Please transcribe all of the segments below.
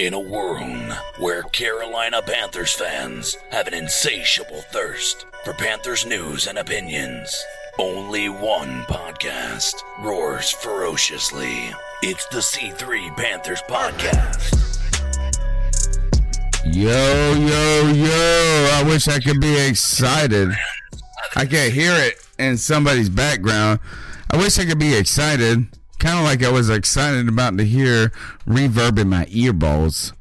In a world where Carolina Panthers fans have an insatiable thirst for Panthers news and opinions, only one podcast roars ferociously. It's the C3 Panthers Podcast. Yo, yo, yo. I wish I could be excited. I can't hear it in somebody's background. I wish I could be excited. Kind of like I was excited about to hear reverb in my earballs.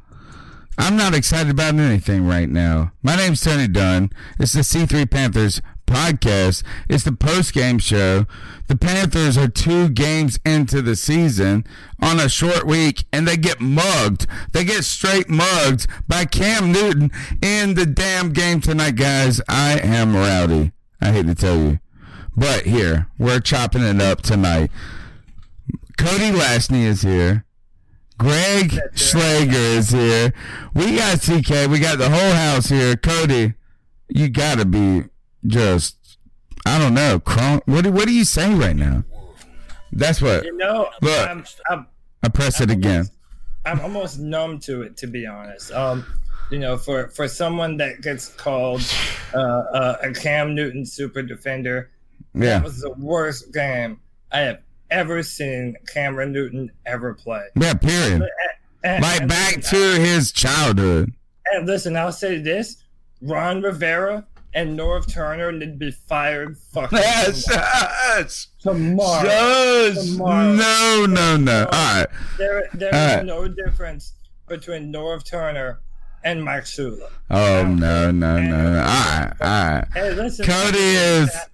I'm not excited about anything right now. My name's Tony Dunn. It's the C3 Panthers podcast. It's the post game show. The Panthers are two games into the season on a short week and they get mugged. They get straight mugged by Cam Newton in the damn game tonight, guys. I am rowdy. I hate to tell you. But here, we're chopping it up tonight. Cody Lashney is here. Greg Schlager is here. We got CK. We got the whole house here. Cody, you gotta be just I don't know. Cron- what do, what do you say right now? That's what. You know, Look. I'm, I'm, I press it again. I'm almost numb to it, to be honest. Um, you know, for for someone that gets called uh, uh, a Cam Newton super defender, Yeah. that was the worst game I have ever seen Cameron Newton ever play. Yeah. Period. And, Like and back listen, to his childhood. And listen, I'll say this: Ron Rivera and Norv Turner need to be fired. Fucking Yes. tomorrow. Just Tomorrow. no, no, no. All right. There, there is All right. no difference between Norv Turner and Mike Shula. Oh no, no, no. no. All right, all right. Hey, listen. Cody is. chat-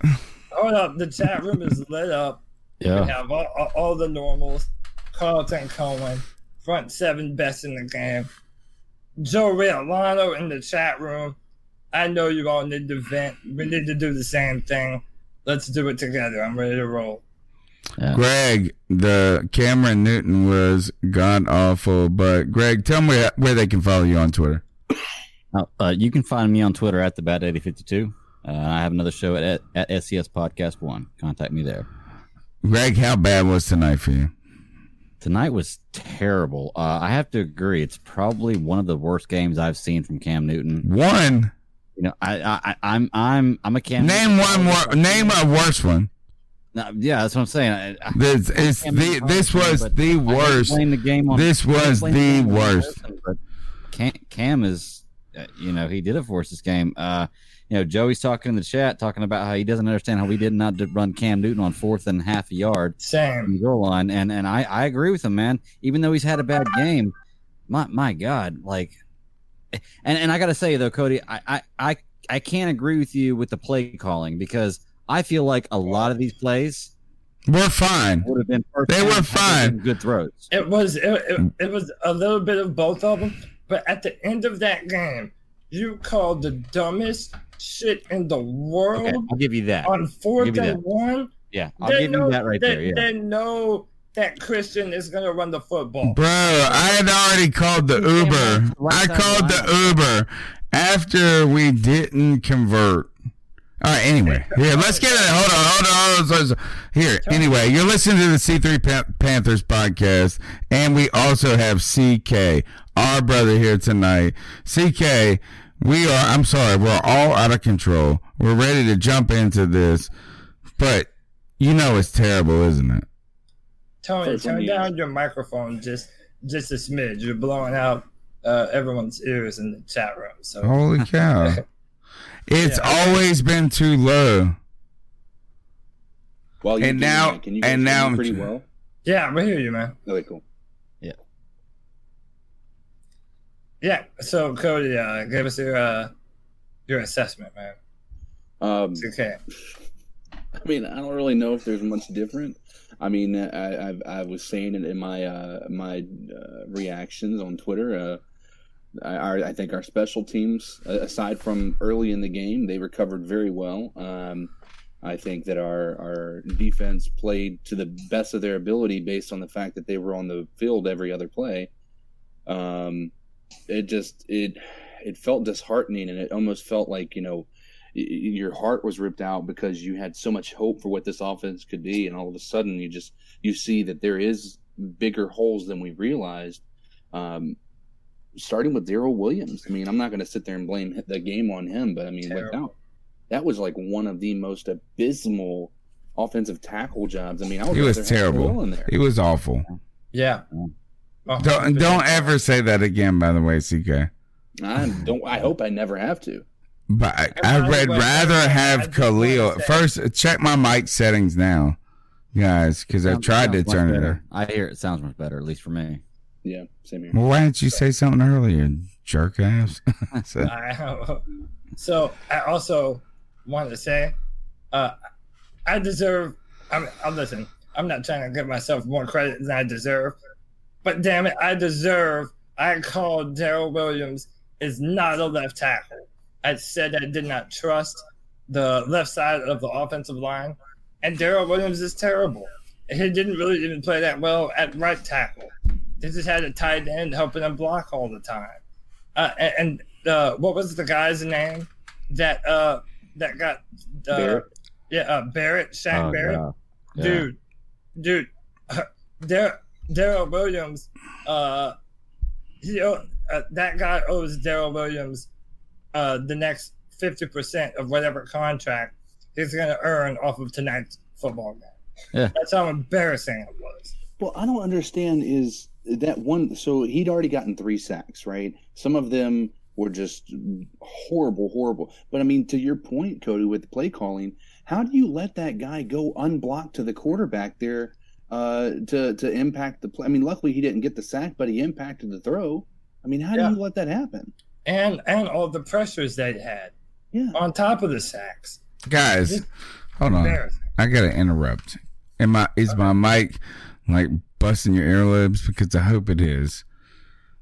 Hold up, the chat room is lit up. We Yeah. have all, all, all the normals. Carlton Cohen, front seven best in the game. Joe Riolano in the chat room. I know you all need to vent. We need to do the same thing. Let's do it together. I'm ready to roll. Greg, the Cameron Newton was god awful. But Greg, tell me where, where they can follow you on Twitter. Uh, uh, you can find me on Twitter at the Bat Eighty Fifty Two. Uh, I have another show at at SCS Podcast One. Contact me there. Greg, how bad was tonight for you? Tonight was terrible. Uh, I have to agree. It's probably one of the worst games I've seen from Cam Newton. One. You know, I, I, I I'm, I'm, I'm a Cam. Name Newton one more. Name a worse one. No, yeah, that's what I'm saying. I, I, This is the. This was the worst. the game on- This was playing the worst. person, But Cam, Cam is, uh, you know, he did it for us this game. Uh, you know, Joey's talking in the chat, talking about how he doesn't understand how we did not run Cam Newton on fourth and half a yard from Same. the goal line, and and I I agree with him, man. Even though he's had a bad game, my my God, like, and and I got to say though, Cody, I I I I can't agree with you with the play calling because I feel like a lot of these plays We're fine. would have been first They were fine. been good throws. It was it, it, it was a little bit of both of them, but at the end of that game, you called the dumbest shit in the world Okay, I'll give you that. on fourth give and that. one. Yeah, I'll They give know- you that right they, there. Yeah. They know that Christian is gonna run the football. Bro, I had already called the Uber. I called the Uber after we didn't convert. All right, anyway. Here, let's get it. Hold on, hold on, hold on. Here, anyway, you're listening to the C3 Pan- Panthers podcast, and we also have CK, our brother here tonight. CK, we are, I'm sorry, we're all out of control. We're ready to jump into this, but you know it's terrible, isn't it? Tony, For- for turn down your microphone just just a smidge. You're blowing out uh, everyone's ears in the chat room. So Holy cow. It's Yeah. always been too low. While you're And now- can you and hear me now I'm pretty tr- well. yeah, we hear you, man. Okay, cool. Yeah. So Cody, uh, give us your uh, your assessment, man. Um, It's okay. I mean, I don't really know if there's much different. I mean, I, I, I was saying it in my uh, my uh, reactions on Twitter. Uh, I, our, I think our special teams, uh, aside from early in the game, they recovered very well. Um, I think that our our defense played to the best of their ability based on the fact that they were on the field every other play. Um, it just it it felt disheartening, and it almost felt like you know y- y- your heart was ripped out because you had so much hope for what this offense could be, and all of a sudden you just you see that there is bigger holes than we realized. Um, starting with Daryl Williams, I mean, I'm not going to sit there and blame the game on him, but I mean, Terrible. without that was like one of the most abysmal offensive tackle jobs. I mean, I would He was terrible. Terrell in there. He was awful. Yeah. Oh, Don't don't ever say that again. By the way, CK. I don't. I hope I never have to. But I, I would rather have Kalil first. Check my mic settings now, guys, because I've tried to sounds much turn it. better. I hear it sounds much better, at least for me. Yeah, same here. Well, why didn't you say something earlier, jerk ass? So- I, so I also wanted to say, uh, I deserve. I mean, uh, listen. I'm not trying to give myself more credit than I deserve, but damn it, I deserve. I called Daryl Williams is not a left tackle. I said I did not trust the left side of the offensive line, and Daryl Williams is terrible. He didn't really even play that well at right tackle. They just had a tight end helping him block all the time. Uh, and uh, what was the guy's name that uh, that got uh, Barrett. Yeah, uh, Barrett, Shaq Oh, Barrett, yeah. Yeah. dude, dude, Dar- Daryl Williams, uh, he owe- uh, that guy owes Daryl Williams uh, the next fifty percent of whatever contract he's going to earn off of tonight's football game. Yeah. That's how embarrassing it was. Well, I don't understand is that one. So he'd already gotten three sacks, right? Some of them were just horrible, horrible. But I mean, to your point, Cody, with the play calling, how do you let that guy go unblocked to the quarterback there uh, to to impact the play? I mean, luckily he didn't get the sack, but he impacted the throw. I mean, how Yeah. do you let that happen? And and all the pressures they had Yeah. on top of the sacks. guys, hold on. I gotta interrupt. Am I is my mic like busting your earlobes? Because I hope it is.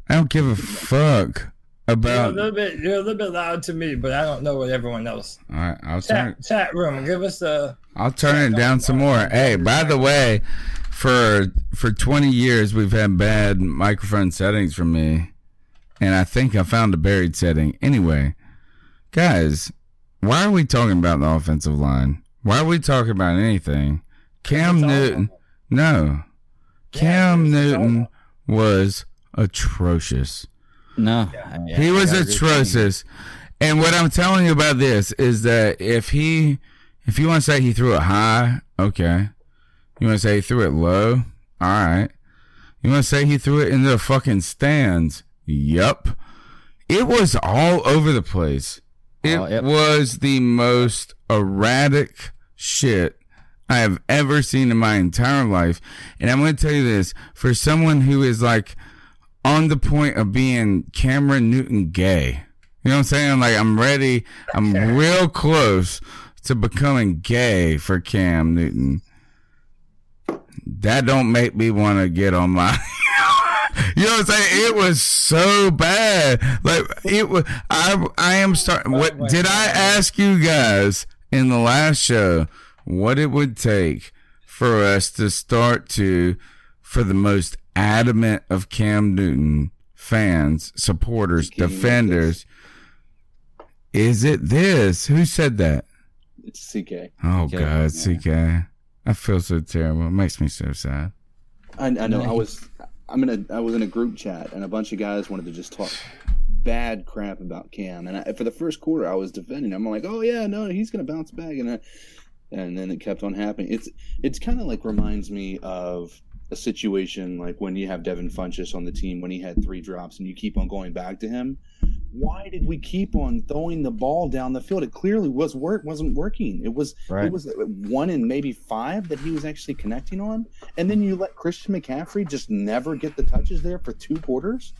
I don't give a fuck You're a about. little bit you're a little bit loud to me, but I don't know what everyone else. All right, I'll turn. Chat, chat room, give us a I'll turn it down some more. Hey, by the way, for for 20 years we've had bad microphone settings from me, and I think I found a buried setting. Anyway, guys, why are we talking about the offensive line? Why are we talking about anything? Cam It's all- Newton, no, Cam it's all- Newton was atrocious. No, Yeah. He was gotta agree with you. atrocious. And what I'm telling you about this is that if he, if you want to say he threw it high, okay. You want to say he threw it low, all right. You want to say he threw it in the fucking stands, yup. It was all over the place. It Oh, yep. was the most erratic shit I have ever seen in my entire life. And I'm going to tell you this for someone who is like on the point of being Cameron Newton gay. You know what I'm saying? Like I'm ready. I'm real close to becoming gay for Cam Newton. That don't make me want to get on my. you know what I'm saying? It was so bad. Like it was. I I am starting. What did I ask you guys in the last show? What it would take for us to start to for the most adamant of Cam Newton fans, supporters, Can you make defenders. Is it this? Who said that? It's CK. Oh Okay, God, yeah. CK. I feel so terrible. It makes me so sad. I, I know. I was. I'm in a. I was in a group chat, and a bunch of guys wanted to just talk bad crap about Cam. And I, for the first quarter, I was defending. him. I'm like, oh yeah, no, he's gonna bounce back, and I, and then it kept on happening. It's it's kind of like reminds me of a situation like when you have Devin Funchess on the team when he had three drops, and you keep on going back to him. Why did we keep on throwing the ball down the field? It clearly was work wasn't working. It was Right. it was uh, one in maybe five that he was actually connecting on, and then you let Christian McCaffrey just never get the touches there for two quarters.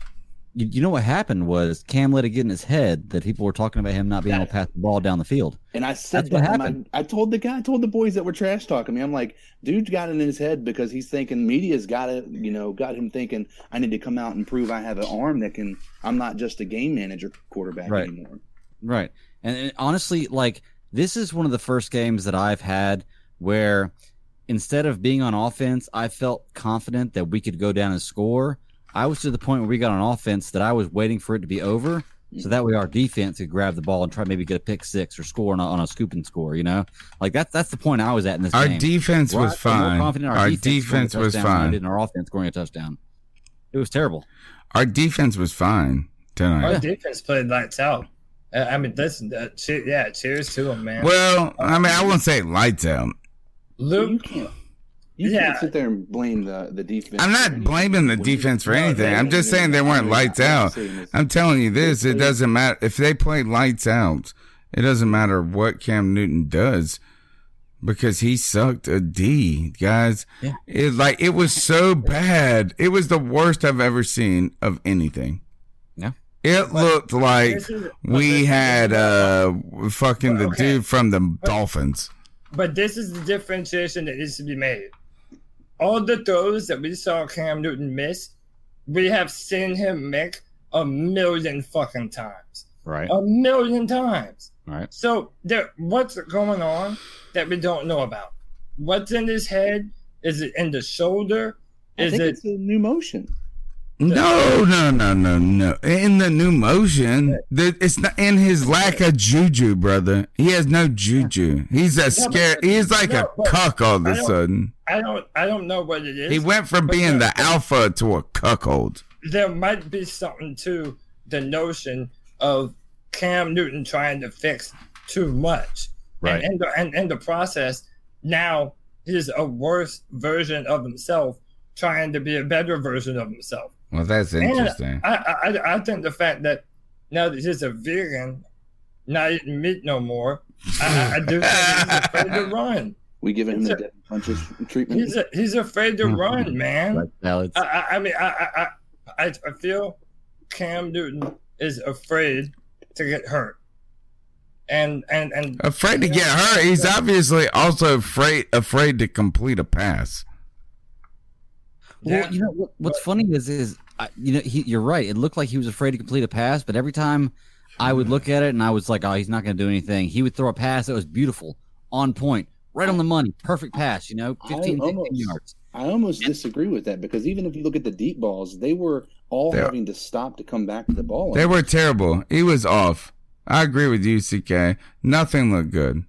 You, you know what happened was Cam let it get in his head that people were talking about him not being able to pass the ball down the field. And I said That's what that, and happened. I, I told the guy, I told the boys that were trash talking me. I'm like, dude got it in his head because he's thinking media's got it, you know, got him thinking I need to come out and prove I have an arm that can. I'm not just a game manager quarterback Right. anymore. Right. And, and honestly, like this is one of the first games that I've had where instead of being on offense, I felt confident that we could go down and score. I was to the point where we got on offense that I was waiting for it to be over. So that way our defense could grab the ball and try maybe get a pick six or score on a, on a scoop and score, you know? Like that's that's the point I was at in this Our game. defense Where I was fine. confident in Our defense defense was touchdown than I fine. did in our offense scoring a touchdown. It was terrible. Our defense was fine tonight. Our defense played lights out. Uh, I mean, listen, uh, che- yeah, cheers to him, man. Well, I mean, I wouldn't say lights out. You Luke, can't. You Yeah. can't sit there and blame the the defense. I'm not blaming the defense for No, anything. I'm just saying no, they weren't lights out. I'm telling you this, it doesn't matter. If they play lights out, it doesn't matter what Cam Newton does because he sucked a D, guys. Yeah. It like it was so bad. It was the worst I've ever seen of anything. Yeah. It looked like is- we had uh fucking the Okay. dude from the Dolphins. but this is the differentiation that needs to be made. All the throws that we saw Cam Newton miss, we have seen him make a million fucking times. Right. A million times. Right. So there, what's going on that we don't know about? What's in his head? Is it in the shoulder? I Is think it? it's a new motion. No, no, no, no, no. In the new motion, the, it's not in his lack of juju, brother. He has no juju. He's a scare. He's like a no, but cuck all of a sudden. I don't. I don't know what it is. He went from being the alpha to a cuckold. there might be something to the notion of Cam Newton trying to fix too much. Right. And in the, and in the process, now he's a worse version of himself trying to be a better version of himself. Well, that's uh, interesting. I, I, I think the fact that now that he's a vegan, not eating meat no more, I, I- I do think he's afraid to run. We giving him He's the a- Devin Funchess treatment. He's a, he's afraid to hmm. run, man. Right. I, I, I mean, I, I, I, I I feel Cam Newton is afraid to get hurt, and and and Afraid to get hurt. He's obviously also afraid afraid to complete a pass. Well, Yeah. you know what, what's funny is is I, you know he, you're right. It looked like he was afraid to complete a pass, but every time I would look at it and I was like, oh, he's not going to do anything. He would throw a pass that was beautiful, on point, right on the money, perfect pass. You know, 15, 16 almost- yards. I almost disagree with that because even if you look at the deep balls, they were all They're- having to stop to come back to the ball. They were terrible. He was off. I agree with you, CK. Nothing looked good.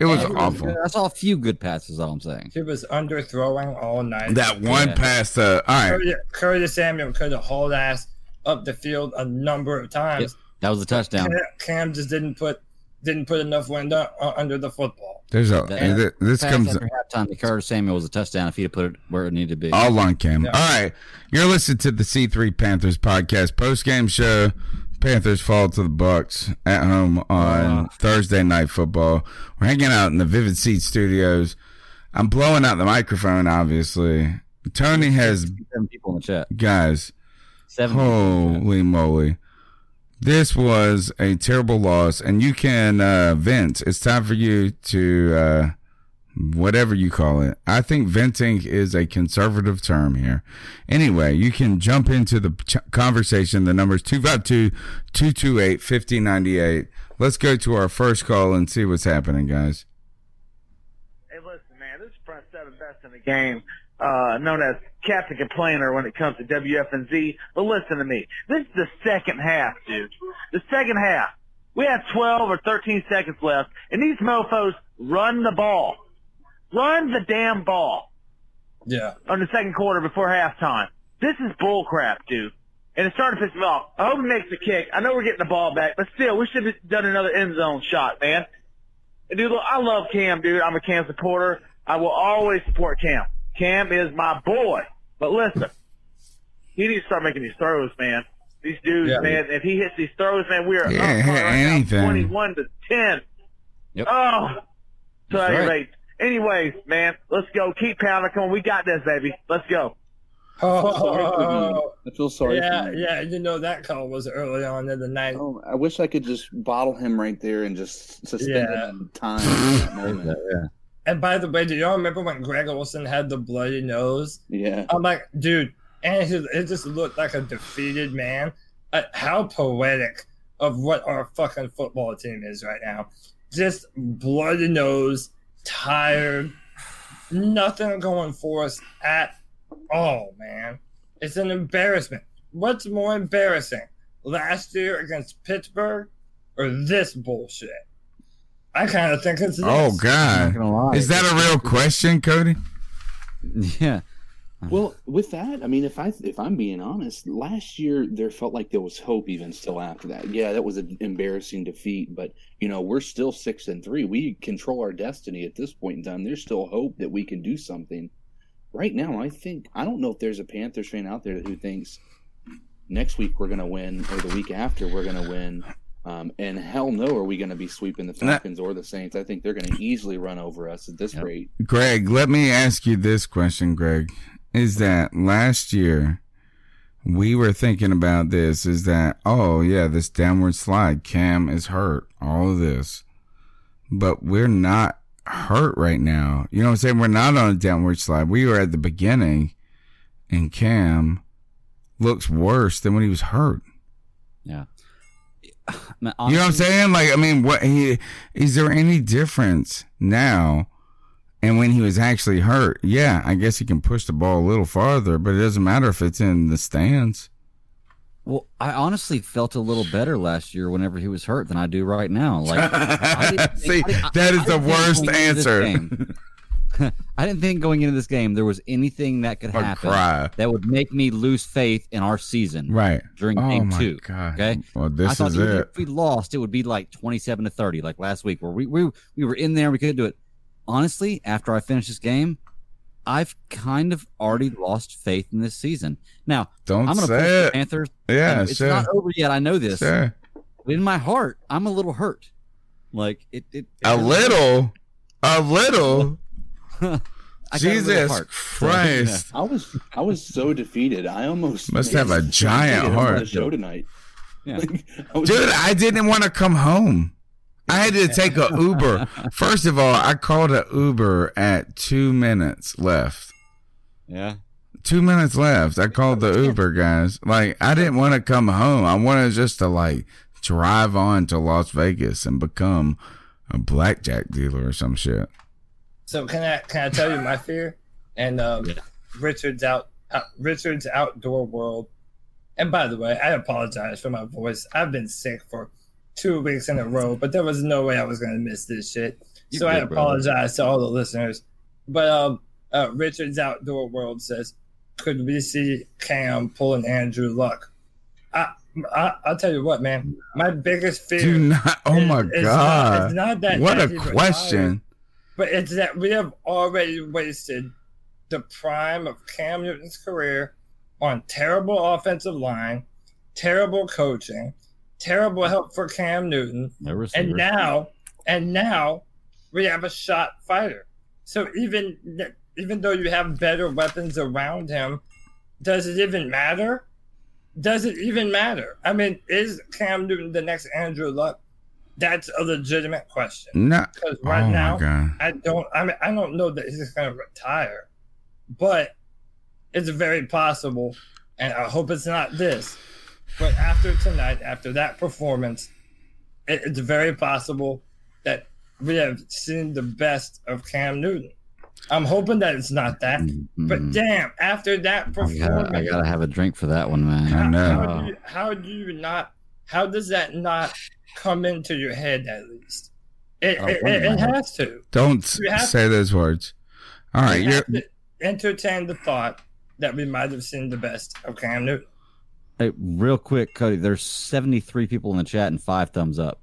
It was Yeah, awful. I saw a few good passes. All I'm saying. he was underthrowing all night. That one Yeah. pass to all right. Curtis, Curtis Samuel could have hauled ass up the field a number of times. That was a touchdown. Cam, Cam just didn't put didn't put enough wind uh, under the football. There's a That- th- this Pass comes after halftime The Curtis Samuel was a touchdown if he'd have put it where it needed to be. all on Cam. Yeah. All right, you're listening to the C3 Panthers podcast post game show. Panthers fall to the Bucks at home on. Thursday night football. We're hanging out in the Vivid Seat Studios. I'm blowing out the microphone. Obviously, Tony has Seven people in the chat. guys. Seven. Holy moly. This was a terrible loss, and you can uh, vent. It's time for you to uh, whatever you call it. I think venting is a conservative term here. Anyway, you can jump into the ch- conversation. The number is 252 228 5098. Let's go to our first call and see what's happening, guys. Hey, listen, man, this is front seven best in the game, uh, known as Captain Complainer when it comes to WFNZ, but listen to me. This is the second half, dude. The second half. We have 12 or 13 seconds left, and these mofos run the ball. Run the damn ball Yeah. on the second quarter before halftime. This is bullcrap, dude. And it's starting to piss me off. I hope he makes a kick. I know we're getting the ball back, but still, we should have done another end zone shot, man. And dude, look, I love Cam, dude. I'm a Cam supporter. I will always support Cam. Cam is my boy. But listen, he needs to start making these throws, man. These dudes, Yeah. man, if he hits these throws, man, we are Yeah, up hit right now, anything. 21 to 10. Yep. Oh, so That's right. Aggravates. Anyways, man, let's go. Keep pounding. Come on, we got this, baby. Let's go. Oh, I feel sorry. yeah, for him. yeah. You know that call was early on in the night. Oh, I wish I could just bottle him right there and just suspend Yeah. him in time. in. Yeah. And by the way, do y'all remember when Greg Olsen had the bloody nose? Yeah. I'm like, dude, and it, it just looked like a defeated man. Uh, how poetic of what our fucking football team is right now. Just bloody nose, tired, nothing going for us at all, man. It's an embarrassment. What's more embarrassing, last year against Pittsburgh or this bullshit? I kind of think it's oh, this. Oh God, is that a real question, Cody? Yeah. Well, with that, I mean, if I if I'm being honest, last year there felt like there was hope even still after that. Yeah, that was an embarrassing defeat, but you know we're still six and three. We control our destiny at this point in time. There's still hope that we can do something. Right now, I think I don't know if there's a Panthers fan out there who thinks next week we're going to win or the week after we're going to win. Um, and hell no, are we going to be sweeping the. Falcons or the Saints? I think they're going to easily run over us at this Yep. rate. Greg, let me ask you this question, Greg. Is that last year we were thinking about this? Is that, oh, yeah, this downward slide, Cam is hurt, all of this. But we're not hurt right now. You know what I'm saying? We're not on a downward slide. We were at the beginning, and Cam looks worse than when he was hurt. Man, You know what I'm saying? Like, I mean, what he is there any difference now? And when he was actually hurt, yeah, I guess he can push the ball a little farther, but it doesn't matter if it's in the stands. Well, I honestly felt a little better last year whenever he was hurt than I do right now. Like, I See, think- I didn't- that I- is I the worst going into this answer. I didn't think going into this game there was anything that could happen that would make me lose faith in our season Right. during Oh game two. God. Okay. Well, I this thought is it. if we lost, it would be like twenty-seven to thirty, like last week, where we we, we were in there, we couldn't do it. Honestly, after I finish this game, I've kind of already lost faith in this season. Now, Don't I'm going to push say the it. Panthers. Yeah, it's sure. not over yet. I know this. Sure. But in my heart, I'm a little hurt. Like it. it, it A little. A little. A little Jesus heart. So, Christ. I was I was so defeated. I almost Must have a giant heart. The show tonight. Yeah. Like, I was- Dude, I didn't want to come home. I had to take a Uber. First of all, I called an Uber at two minutes left. Yeah. Two minutes left. I called the Uber guys. Like, I didn't want to come home. I wanted just to like drive on to Las Vegas and become a blackjack dealer or some shit. So can I can I tell you my fear? And um, Yeah. Richard's out, out Richard's outdoor world. And by the way, I apologize for my voice. I've been sick for two weeks in a row, but there was no way I was going to miss this shit. You're so I good, brother. apologize to all the listeners. But um, uh, Richard's outdoor world says, could we see Cam pulling Andrew Luck? I, I I'll tell you what, man. My biggest fear. Do not. Oh is- my is not- God. it's not that What a question. But it's that we have already wasted the prime of Cam Newton's career on terrible offensive line, terrible coaching, terrible help for Cam Newton, and now and now we have a shot fighter. So even even though you have better weapons around him, does it even matter? Does it even matter? I mean, is Cam Newton the next Andrew Luck? That's a legitimate question. No. Because right oh now. I don't. I mean, I don't know that he's going to retire, but it's very possible, and I hope it's not this. But after tonight, after that performance, it, it's very possible that we have seen the best of Cam Newton. I'm hoping that it's not that. But Mhm. damn, after that I performance, gotta, I gotta have a drink for that one, man. I know. How, do you, how do you not? How does that not come into your head at least? It, Oh, it, it, it has to. Don't s- You have- say those words. All right, You you're have to entertain the thought that we might have seen the best of Cam Newton. Hey, real quick, Cody. There's 73 people in the chat and five thumbs up.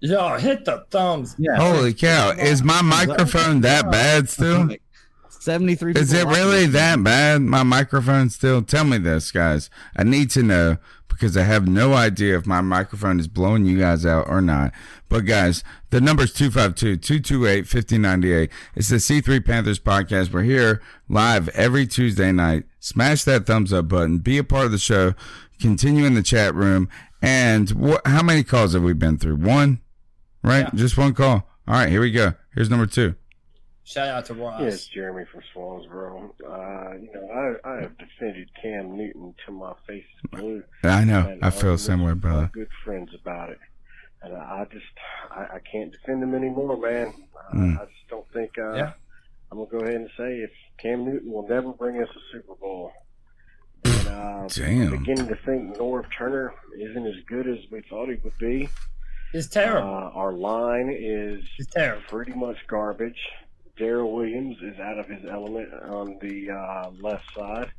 Yo, hit the thumbs. Yeah. holy cow. Is my microphone that bad still? 73. Is it really that bad? My microphone still? Tell me this, guys. I need to know because I have no idea if my microphone is blowing you guys out or not. But guys, the number is 252-228-5098. It's the C3 Panthers podcast. We're here live every Tuesday night. Smash that thumbs up button. Be a part of the show. Continue in the chat room. And wh- how many calls have we been through? One, right? Yeah. Just one call. All right, here we go. Here's number two. Shout out to Ross. Yeah, it's Jeremy from Swansboro. Uh, you know, I, I have defended Cam Newton to my face is blue. I know. I feel similar, the same way, with my brother. Good friends about it, and I I just I, I can't defend him anymore, man. I, Mm. I just don't think. Uh, Yeah. I'm gonna go ahead and say if Cam Newton will never bring us a Super Bowl. And, uh, Damn. I'm beginning to think Norv Turner isn't as good as we thought he would be. It's Uh, terrible. our line is it's terrible. pretty much garbage. Daryl Williams is out of his element on the uh, left side.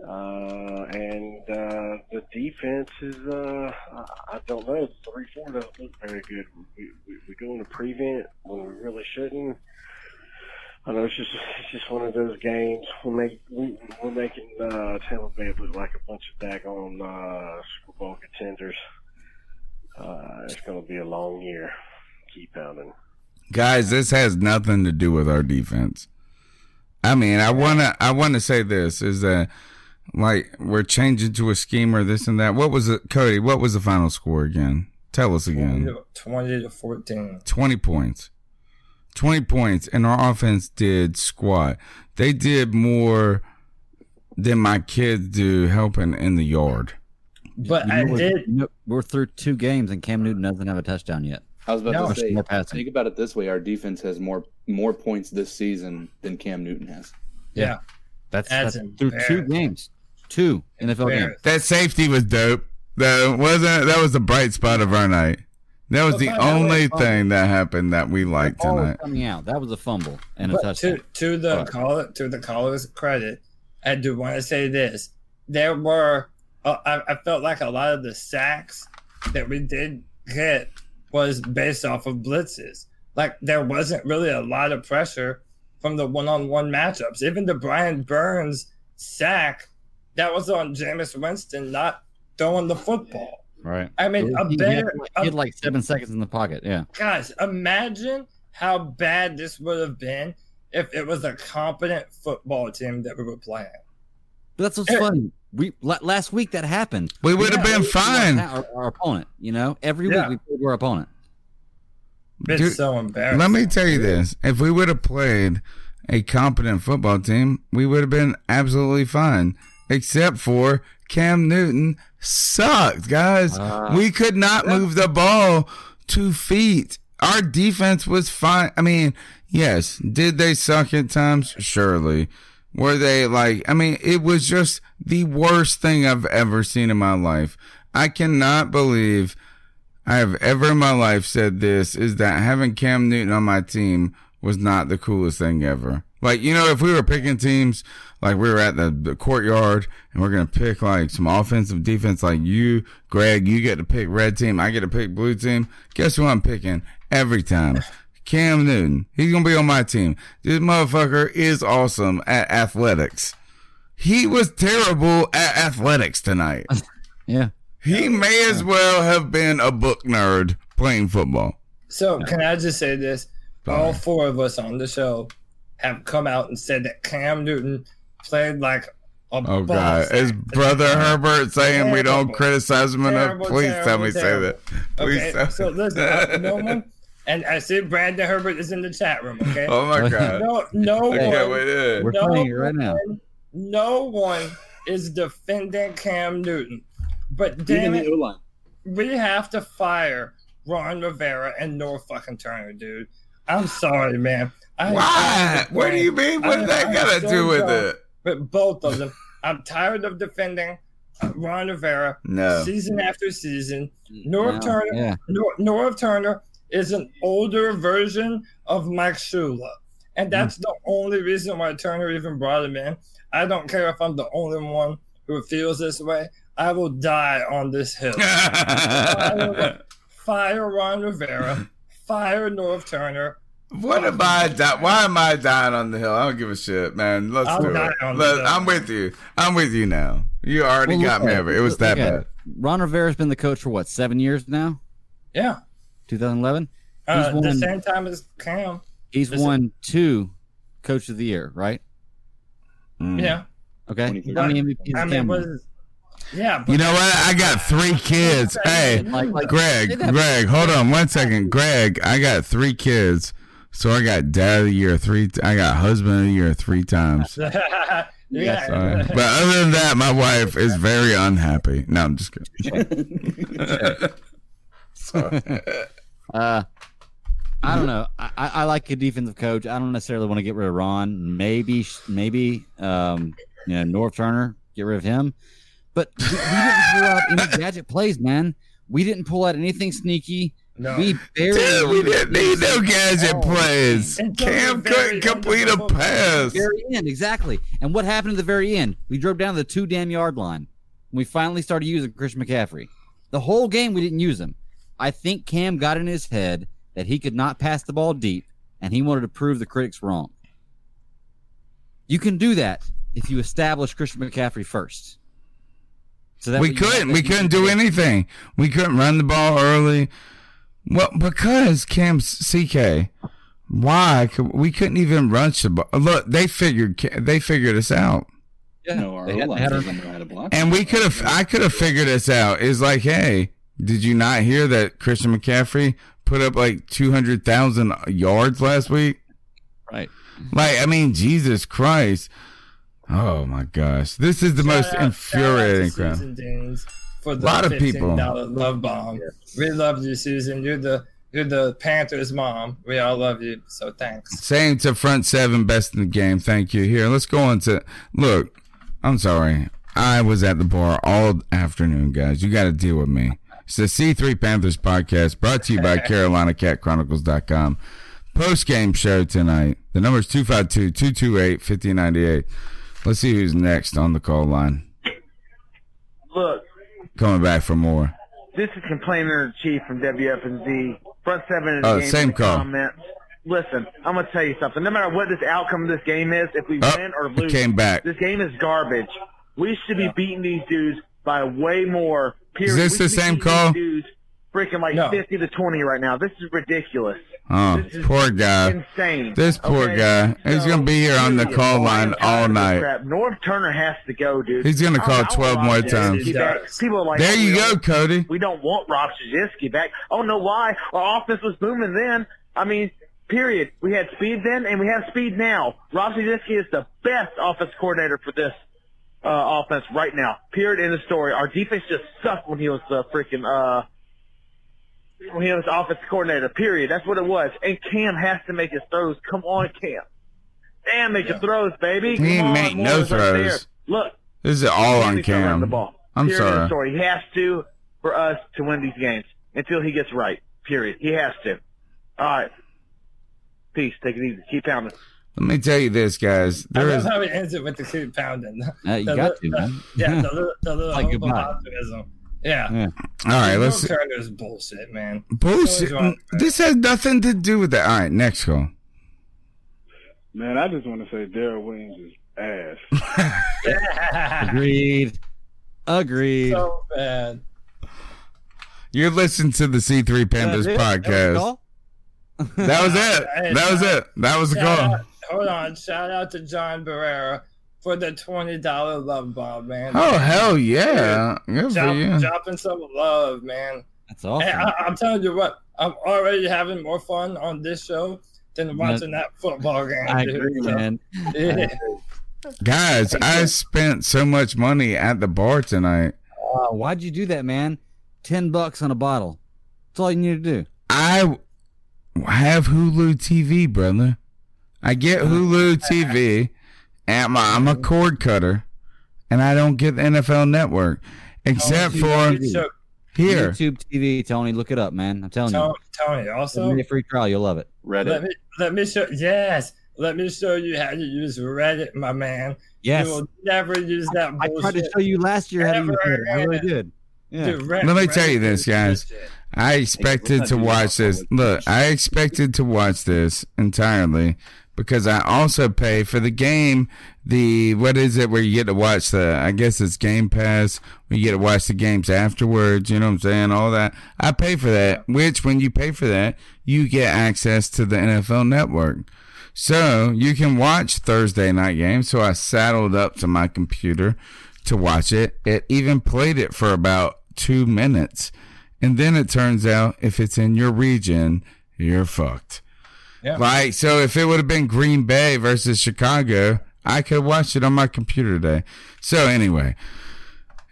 Uh, and uh, the defense is, uh, I- don't know, 3 4 doesn't look very good. We, we, we go into prevent when we really shouldn't. I know it's just it's just one of those games. We make we, we're making uh, Tampa Bay look like a bunch of daggone uh, Super Bowl contenders. Uh, it's going to be a long year. Keep pounding. Guys this has nothing to do with our defense. I mean i want to i want to say this is that like we're changing to a scheme or this and that. What was it cody what was the final score again? Tell us again. to, 20 to 14. 20 points. 20 points and our offense did squat. They did more than my kids do helping in the yard. But You I know what- did. you know, we're through two games and Cam Newton doesn't have a touchdown yet. I was about No. to say, More passing. think about it this way: our defense has more more points this season than Cam Newton has. Yeah. That's, That's that's, through two games, two NFL games. Embarrassing. that safety was dope that wasn't that was the bright spot of our night that was the by only thing that happened that we liked Ball tonight coming out. That was a fumble and a But touchdown. to to the But- caller to the caller's credit, I do want to say this: there were uh, I, I felt like a lot of the sacks that we did get was based off of blitzes. Like there wasn't really a lot of pressure from the one-on-one matchups. Even the Brian Burns sack that was on Jameis Winston not throwing the football. right. I mean, a he, had, he had like seven seconds in the pocket. Yeah. guys, imagine how bad this would have been if it was a competent football team that we were playing. But that's what's Eh. funny. We last week that happened. we would have Yeah, been fine Our, our opponent, you know, every Yeah. week we played our opponent. It's Dude, so embarrassing. Let me tell you this: if we would have played a competent football team, we would have been absolutely fine. Except for Cam Newton sucked, guys. Ah. we could not move the ball two feet. Our defense was fine. I mean, yes, did they suck at times? Surely. Were they like? I mean, it was just the worst thing I've ever seen in my life. I cannot believe I have ever in my life said this is that having Cam Newton on my team was not the coolest thing ever. Like, you know, if we were picking teams, like we were at the, the courtyard and we're going to pick like some offensive defense, like you, Greg, you get to pick red team, I get to pick blue team. Guess who I'm picking every time? Cam Newton. He's going to be on my team. This motherfucker is awesome at athletics. He was terrible at athletics tonight. Yeah. He may as well have been a book nerd playing football. So can I just say this? All four of us on the show have come out and said that Cam Newton played like a Oh boss. God! Is brother Herbert saying we don't criticize him enough? Terrible, Please tell terrible, me say that. Please Okay, tell so listen, uh, no one, and I see Brandon Herbert is in the chat room. Okay, Oh my God! no, no I can't one, wait. We're no playing it right now. one- No one is defending Cam Newton, but Even damn it, we have to fire Ron Rivera and Norv fucking Turner, dude. I'm sorry, man. I, Why? What do you mean? What did that got to do with it? With both of them. I'm tired of defending uh, Ron Rivera No. season after season. Norv No, Turner, yeah. Nor- Norv Turner is an older version of Mike Shula. And hmm. that's the only reason why Turner even brought him in. I don't care if I'm the only one who feels this way. I will die on this hill. fire, fire Ron Rivera. Fire Norv Turner. What am I? Di- why am I dying on the hill? I don't give a shit, man. Let's I'll do die it. on the Let- hill. I'm with you. I'm with you now. You already Well, got me over. It was that at bad. it. Ron Rivera's been the coach for what, seven years now? Yeah. 2011? Uh, He's the same time as Cam. He's Is it- won two coach of the year, right? Mm. Yeah. Okay. 23. How many MVPs I mean, Cam what yeah. But You know what? I got three kids. Hey, Like- like- Greg, Greg, hold on one second. Greg, I got three kids. So I got dad of the year three. I got husband of the year three times. yeah. Sorry. But other than that, my wife is very unhappy. No, I'm just kidding. Sorry. Uh, I don't know. I, I I like a defensive coach. I don't necessarily want to get rid of Ron. Maybe, maybe, um, you know, Norv Turner, get rid of him. But we, we didn't pull out any gadget plays, man. We didn't pull out anything sneaky. No. We barely. Dude, we didn't need no gadget plays. Cam couldn't complete a end of the pass. very end, exactly. And what happened at the very end? We drove down to the two damn yard line. We finally started using Christian McCaffrey. The whole game we didn't use him. I think Cam got in his head that he could not pass the ball deep, and he wanted to prove the critics wrong. You can do that if you establish Christian McCaffrey first. So that we way you have couldn't. We couldn't do anything. We couldn't run the ball early. Well, because Cam's CK. Why could, we couldn't even run the ball? Look, they figured they figured us out, Yeah, No, our they had- they had our- doesn't know how to block. and we could have. I could have figured this out. It's like, hey, did you not hear that Christian McCaffrey put up like two hundred thousand yards last week? right. Like, I mean, Jesus Christ. Oh my gosh, this is the most out- infuriating shout crap. to Susan Deans For the Lot of people. love bomb. We love you, Susan. You're the you're the Panthers mom. We all love you. So thanks. Same to front seven, best in the game. Thank you. Here, let's go on to look. I'm sorry. I was at the bar all afternoon, guys. You got to deal with me. It's the C3 Panthers podcast brought to you by CarolinaCatChronicles.com. Post game show tonight. The number is 252 228 5098. Let's see who's next on the call line. Look, Coming back for more. this is complainer in chief from WFNZ. Front seven. in the Oh, game same call. Comments. Listen, I'm gonna tell you something. No matter what this outcome of this game is, if we Oh, win or lose, came back. this game is garbage. We should be beating these dudes by way more. Period. this We the same call? These dudes freaking like No. 50 to 20 right now. This is ridiculous. Oh, This is poor guy. Insane. This poor Okay? guy. He's going to be here on the call Boy, line all night. crap. Norv Turner has to go, dude. He's gonna call I want 12 more Rob times. People are like, There oh, you go, Cody. We don't want Rob Chudzinski back. Oh no, why? Our offense was booming then. I mean, period. We had speed then, and we have speed now. Rob Chudzinski is the best offense coordinator for this uh, offense right now. Period. In the story. Our defense just sucked when he was the freaking uh, when he was offense coordinator. Period. That's what it was. And Cam has to make his throws. Come on, Cam. Damn, make your throws, baby. He ain't on, make no Moore's right there. throws. Look, This is all on gonna the Cam. ball. I'm Period. Sorry. Story. He has to for us to win these games until he gets right. Period. He has to. All right. Peace. Take it easy. Keep pounding. Let me tell you this, guys. I love is how he ends it with the keep pounding. Uh, you The got li- to, the- man. Yeah, the little, the little Like hope of optimism. Yeah. Yeah. all right. Let's Norv Turner's bullshit, man. bullshit. So is This has nothing to do with that. All right, next call. Man, I just want to say Daryl Williams is ass. Agreed. Agreed. so bad. You're listening to the C3 Panthers That's it? That was the podcast. That was it. That was it. That was the Shout call. Out, hold on. Shout out to John Barrera for the twenty dollar love bomb, man. Oh hell yeah! Good for Drop, you. dropping some love, man. That's awesome. Hey, I, I'm telling you what, I'm already having more fun on this show than watching that football game. I dude. agree, So, man. Yeah. Guys, I spent so much money at the bar tonight. Uh, why'd you do that, man? Ten bucks on a bottle. That's all you need to do. I have Hulu TV, brother. I get Hulu TV, and I'm a, I'm a cord cutter, and I don't get the NFL Network, except for So, here. YouTube TV, Tony. Look it up, man. I'm telling Tony, you. Tony, also Give me a free trial. You'll love it. let Reddit. me let me show yes. Let me show you how to use Reddit, my man. Yes. You will never use that I bullshit. tried to show you last year how to use Ever it. I really did. Yeah. Dude, Re- Let me tell you this, guys. I expected let's to watch this. Look, I expected to watch this entirely because I also pay for the game. The what is it where you get to watch the? I guess it's Game Pass. Where you get to watch the games afterwards. You know what I'm saying? All that. I pay for that. Which, when you pay for that, you get access to the NFL Network. So you can watch Thursday night games. So I saddled up to my computer to watch it. It even played it for about two minutes. And then it turns out if it's in your region, you're fucked. Yeah. Like, so if it would have been Green Bay versus Chicago, I could watched it on my computer today. So anyway,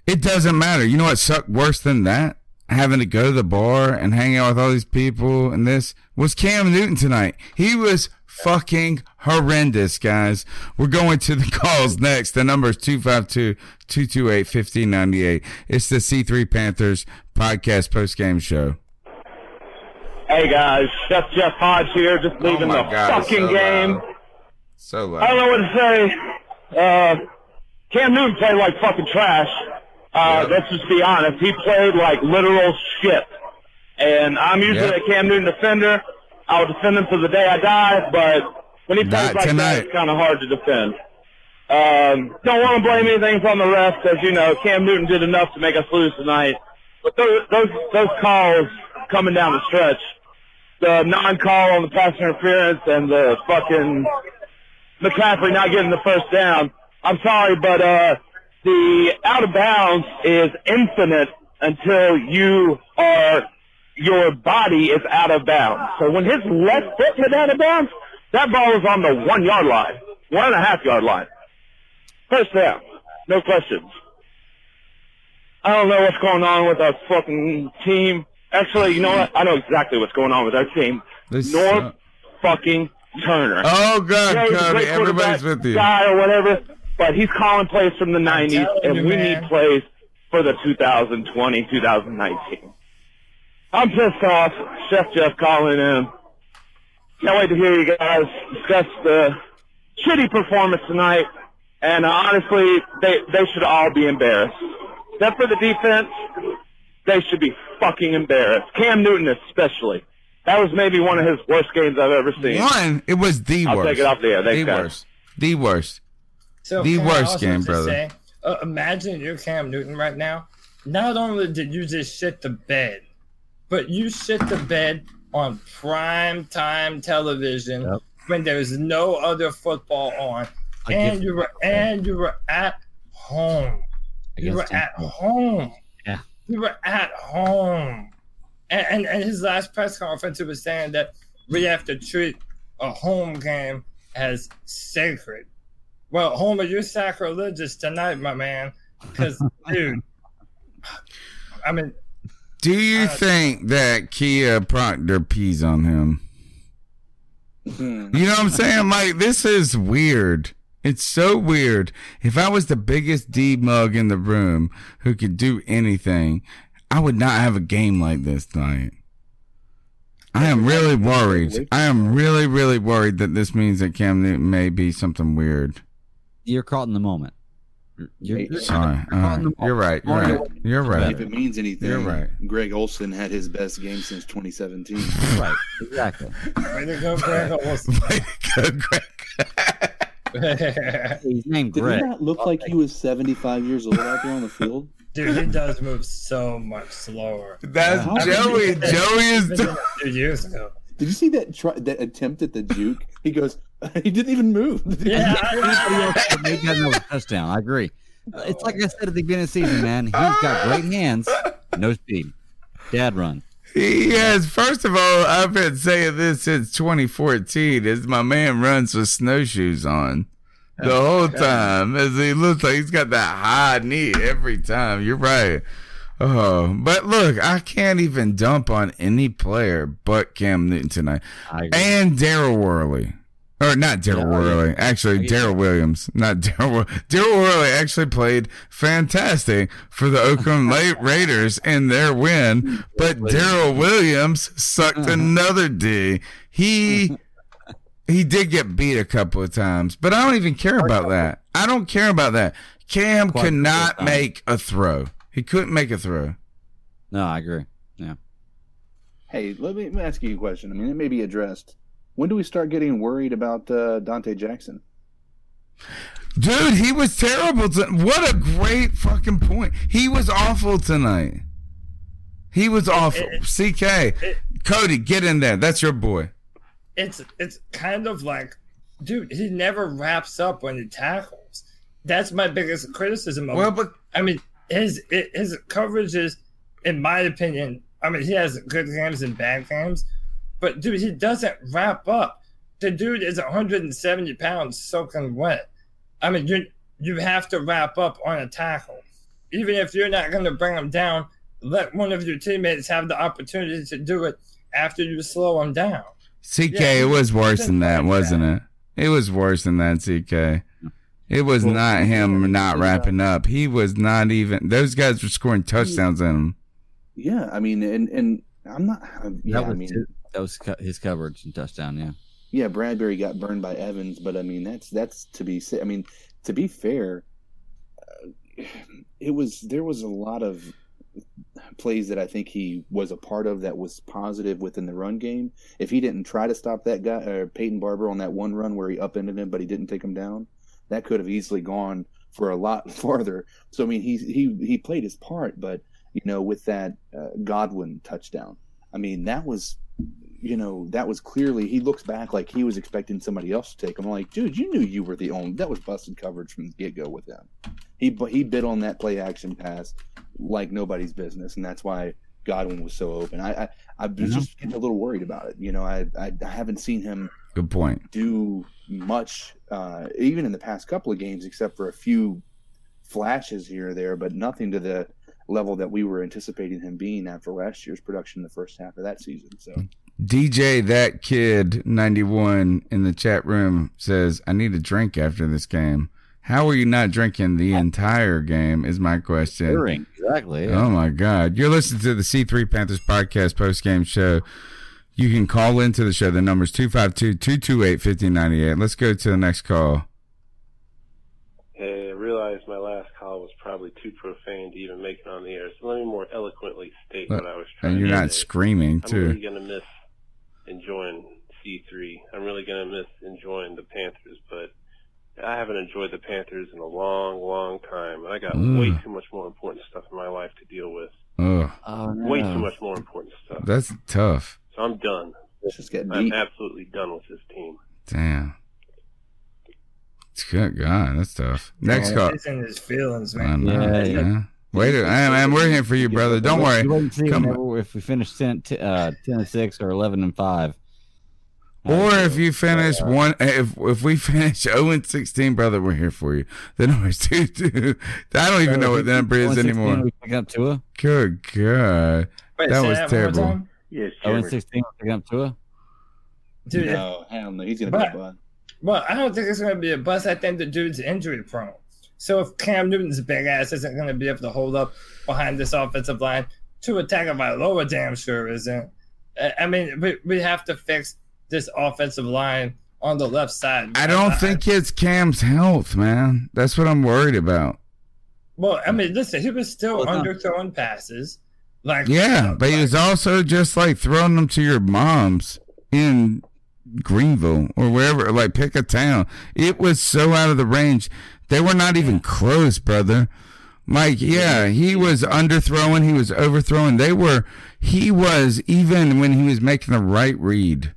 it doesn't matter. You know what sucked worse than that? Having to go to the bar and hang out with all these people and this was Cam Newton tonight. He was fucking horrendous, guys. We're going to the calls next. The number is 252-228-1598. It's the C3 Panthers podcast post-game show. Hey guys, Chef Jeff Hodge here, just leaving Oh the God, fucking so game. loud. So I don't know what to say. Uh, Cam Newton played like fucking trash. Uh, Yeah. let's just be honest. He played like literal shit. And I'm usually Yeah. a Cam Newton defender. I'll defend him to the day I die, but when he plays Not like tonight. that, it's kind of hard to defend. Um, don't want to blame anything on the refs, as you know. Cam Newton did enough to make us lose tonight. But those those, those calls coming down the stretch, the non-call on the pass interference and the fucking McCaffrey not getting the first down. I'm sorry, but uh, the out of bounds is infinite until you are your body is out of bounds. So when his left foot went out of bounds, that ball was on the one yard line, one and a half yard line. First down, no questions. I don't know what's going on with our fucking team. Actually, you know what? I know exactly what's going on with our team. Norv suck. fucking Turner. Oh God, Yeah, Cody, everybody's with you. Guy or whatever, but he's calling plays from the 90s, and you, we man. need plays for the 2020, 2019. I'm pissed off. Chef Jeff calling in. Can't wait to hear you guys discuss the shitty performance tonight. And uh, honestly, they they should all be embarrassed. Except for the defense, they should be fucking embarrassed. Cam Newton especially. That was maybe one of his worst games I've ever seen. One, it was the I'll worst. take it off the air. Thanks, the guys. worst. The worst. So The worst game, just brother. say, uh, imagine you're Cam Newton right now. Not only did you just shit the bed, but you shit the bed on prime time television Yep. when there's no other football on, I and you were and you were at home. You were at him. home. Yeah. You were at home. And, and, and his last press conference, he was saying that we have to treat a home game as sacred. Well, Homer, you're sacrilegious tonight, my man. Because, dude, I mean, Do you Uh, think that Kia Proctor pees on him? Hmm. You know what I'm saying? Like, this is weird. It's so weird. If I was the biggest D mug in the room who could do anything, I would not have a game like this tonight. I am really worried. I am really, really worried that this means that Cam Newton may be something weird. You're caught in the moment. You're, you're, Sorry. you're caught the Uh, you're right. You're right. You're right. If it means anything, You're right. Greg Olsen had his best game since 2017. Right. Exactly. way to go, Greg Olsen. Way to go, Greg. He's named Did Greg. he not look like he was 75 years old out there on the field? Dude, he does move so much slower. That's How- Joey. Joey is. Been two years ago. Did you see that try, that attempt at the juke? He goes, he didn't even move. Yeah, Anybody else would make that touchdown. I agree. It's like I said at the beginning of the season, man. He's got great hands, no speed. Dad run. He has. First of all, I've been saying this since 2014. Is my man runs with snowshoes on the oh, whole time, as he looks like he's got that high knee every time. You're right. Oh, but look, I can't even dump on any player but Cam Newton tonight, and Daryl Worley, or not Daryl Yeah, oh, Worley. Actually, oh, Daryl Williams, not Daryl. Daryl Worley actually played fantastic for the Oakland La- Raiders in their win, but Daryl Williams sucked mm-hmm. another D. He he did get beat a couple of times, but I don't even care about that. I don't care about that. Cam Quite could not time. make a throw. He couldn't make a throw. No, I agree. Yeah. Hey, let me, let me ask you a question. I mean, it may be addressed. When do we start getting worried about uh, Donte Jackson? Dude, he was terrible. To, what a great fucking point. He was awful tonight. He was awful. it- CK, it- Cody, get in there. That's your boy. it's it's kind of like, dude, he never wraps up when he tackles. That's my biggest criticism of Well, him. but I mean, his his coverage is, in my opinion, I mean, he has good games and bad games, but dude, he doesn't wrap up. The dude is 170 pounds soaking wet. I mean, you you have to wrap up on a tackle, even if you're not going to bring him down. Let one of your teammates have the opportunity to do it after you slow him down. CK, Yeah, it was worse than that, wasn't like it? It was worse than that, CK. It was Well, not him not yeah. wrapping up. He was not even. Those guys were scoring touchdowns in him. Yeah, I mean, and and I'm not. Yeah, that was I mean, his, that was his coverage and touchdown. Yeah. yeah, Bradberry got burned by Evans, but I mean, that's that's to be. I mean, to be fair, uh, it was there was a lot of plays that I think he was a part of that was positive within the run game. If he didn't try to stop that guy, uh, Peyton Barber, on that one run where he upended him, but he didn't take him down, that could have easily gone for a lot farther. So I mean, he he he played his part, but you know, with that uh, Godwin touchdown, I mean, that was you know, that was clearly he looks back like he was expecting somebody else to take him. I'm like, dude, you knew you were the only. That was busted coverage from the get go with him. He he bit on that play action pass like nobody's business, and that's why Godwin was so open. I I, I was just getting a little worried about it. You know, I, I I haven't seen him Good point. do much, uh, even in the past couple of games, except for a few flashes here or there, but nothing to the level that we were anticipating him being after last year's production in the first half of that season. So. DJ, that kid 91 in the chat room says, I need a drink after this game. How are you not drinking the entire game? Is my question. Hearing. Exactly. Yeah. Oh my God. You're listening to the C3 Panthers podcast post game show. You can call into the show. The number's 252 228 5098. Let's go to the next call. Hey, I realized my last call was probably too profane to even make it on the air, so let me more eloquently state what I was trying And you're not say. screaming, I'm really too. gonna miss enjoying C3. I'm really gonna miss enjoying the Panthers, but I haven't enjoyed the Panthers in a long, long time. And I got Ugh. way too much more important stuff in my life to deal with. Oh, Oh, no. Way too much more important stuff. that's tough. So I'm done. It's just getting I'm deep. absolutely done with this team. Damn. It's good. God, that's tough. Next call. He's in his feelings, I man. know, Yeah, yeah. Yeah. Wait, a- man, man, we're here for you, brother. Don't worry. wait and see Come whenever- if we finish 10, t- uh, 10 and 6 or 11 and 5. Or if you finish uh, one, eh, if if we finish zero and sixteen, brother, we're here for you. The number's two two. I don't even uh, know what the number is anymore. We pick up Tua. Good God, Wait, that say was one more terrible. time? Yes, 0 and 16, we pick up Tua. Dude, no, hell no. He's gonna But- be a bust. Well, I don't think it's going to be a bust. I think the dude's injury prone. So if Cam Newton's big ass isn't going to be able to hold up behind this offensive line, Tua Tagovailoa damn sure isn't. I- I mean, we, we have to fix this offensive line on the left side. I don't I- think it's Cam's health, man. That's what I'm worried about. Well, I mean, listen, he was still Well, it's not- underthrowing passes. Like Yeah, but he was also just like throwing them to your moms in Greenville or wherever, like pick a town. It was so out of the range. They were not even close, brother. Mike, yeah, he was underthrowing, he was overthrowing. They were, he was, even when he was making the right read,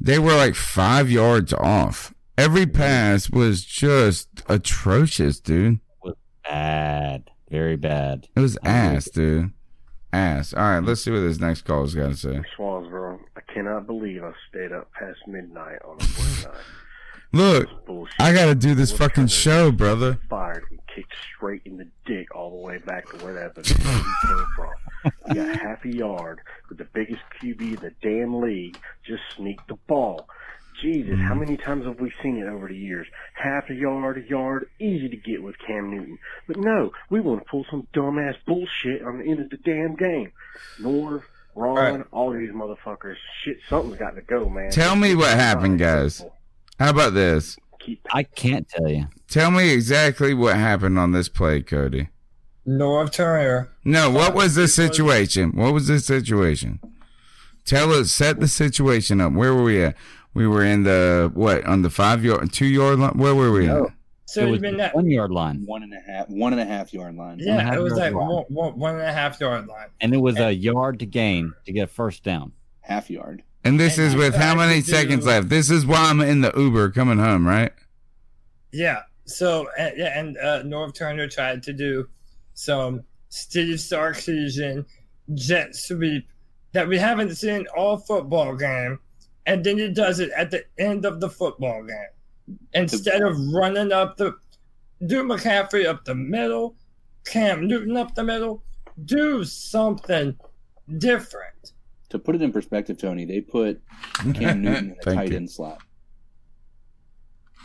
they were like five yards off. Every pass was just atrocious, dude. was Bad. Very bad. It was ass, dude. Ass. All right, let's see what this next call has got to say. Swansboro, I cannot believe I stayed up past midnight on a Monday night. Look, I got to do this fucking show, brother. Fired and kicked straight in the dick all the way back to where that baby came from. You got half a yard with the biggest QB in the damn league just sneaked the ball. Jesus, how mm-hmm. many times have we seen it over the years? Half a yard, a yard, easy to get with Cam Newton. But no, we want to pull some dumbass bullshit on the end of the damn game. Norv, Ron, Right. all these motherfuckers. Shit, something's got to go, man. Tell me what happened, guys. How about this? I can't tell you. Tell me exactly what happened on this play, Cody. Norv Turner. No, what was the situation? What was the situation? Tell us, set the situation up. Where were we at? We were in the what on the five yard, two yard line. Where were we? at? So it you was mean the that? one yard line, One and a half, one and a half yard line. And Yeah, it was yard like line. one, one, one and a half yard line. and it was a yard to gain to get a first down. half yard. And this And is with how many to do- seconds left? This is why I'm in the Uber coming home, right? Yeah. So and, yeah, and uh, Norv Turner tried to do some Steve Sarkisian jet sweep that we haven't seen all football game, and then he does it at the end of the football game instead of running up the do McCaffrey up the middle, Cam Newton up the middle. Do something different. To put it in perspective, Tony, they put Cam Newton in the tight you. end slot.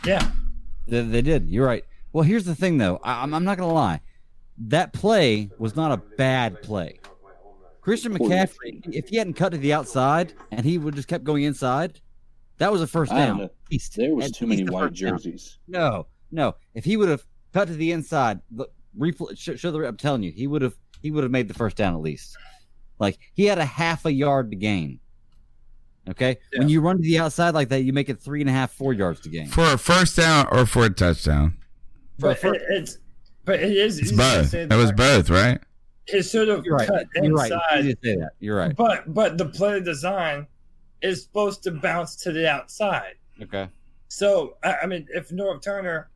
Yeah. They, they did. You're right. Well, here's the thing, though. I, I'm, I'm not going to lie. That play was not a bad play. Christian McCaffrey, if he hadn't cut to the outside and he would just kept going inside, that was a first down. know. At least. There was At too many white first down. jerseys. No, no. If he would have cut to the inside, look, replay, show, show the. I'm telling you, he would have. He would have made the first down at least. Like he had a half a yard to gain. Okay, when you run to the outside like that, you make it three and a half, four yards to gain. For a first down or for a touchdown? But it, it's but it is It's both. That, It was both, right? He sort of You're right. cut You're right. inside. It's easy say that. You're right. But but the play design is supposed to bounce to the outside. Okay. So I, I mean, if Norv Turner,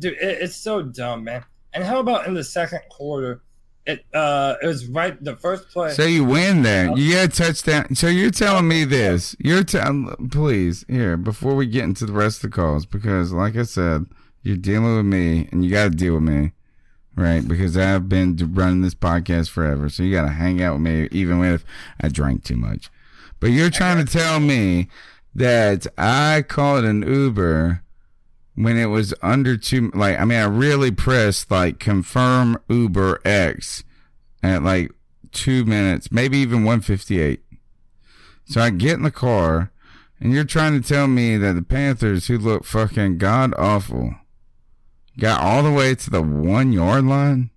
dude, it, it's so dumb, man. And how about in the second quarter? It uh, it was right the first play. So you win there. You get a touchdown. So you're telling me this. You're telling, please, here, before we get into the rest of the calls, because like I said, you're dealing with me and you got to deal with me, right? Because I've been running this podcast forever. So you got to hang out with me, even if I drank too much. But you're trying to tell me that I called an Uber when it was under two, like, I mean, I really pressed like confirm Uber X at like two minutes, maybe even 158. So I get in the car, and you're trying to tell me that the Panthers, who look fucking god awful, got all the way to the one yard line?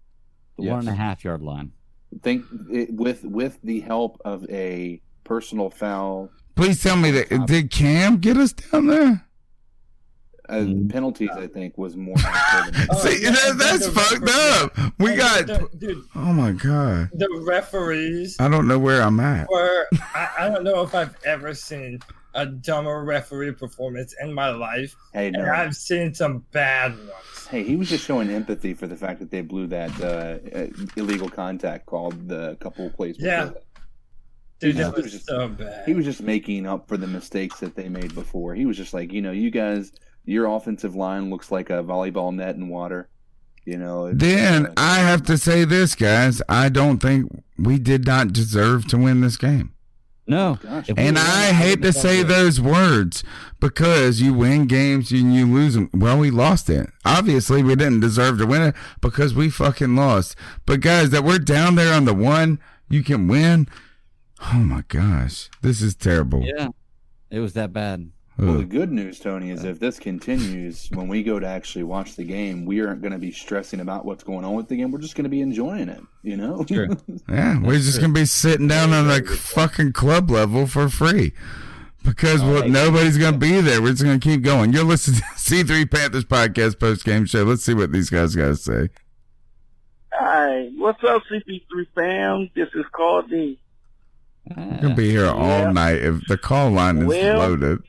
The one and a half yard line. Think it, with with the help of a personal foul, Please tell me that did Cam get us down there? Uh, Mm-hmm. penalties. I think was more. impactful Oh, See, that, that's fucked up. We and got. the, dude. Oh my god! The referees I don't know where I'm at. were. I, I don't know if I've ever seen a dumber referee performance in my life, hey, and. I've seen some bad ones. Hey, he was just showing empathy for the fact that they blew that uh, uh, illegal contact called the couple of plays. before Yeah. that. Dude, He that was was just- so bad. He was just making up for the mistakes that they made before. He was just like, you know, you guys, your offensive line looks like a volleyball net in water. You know. it's, Then uh, I have to say this, guys. I don't think we did not deserve to win this game. No. Gosh, If we And I hate to say good. those words because you win games and you lose them. Well, we lost it. Obviously, we didn't deserve to win it because we fucking lost. But guys, that we're down there on the one, you can win. Oh my gosh, this is terrible. Yeah. It was that bad. Well, the good news, Tony, is if this continues, when we go to actually watch the game, we aren't going to be stressing about what's going on with the game. We're just going to be enjoying it. You know. Yeah, we're just gonna be sitting down on the fucking club level for free because well, nobody's gonna be there. We're just gonna keep going. You're listening to C3 Panthers podcast post game show. Let's see what these guys got to say. Hi, what's up, CP3 fam? This is Carl D. We're gonna be here all Yeah. night if the call line is Well- loaded.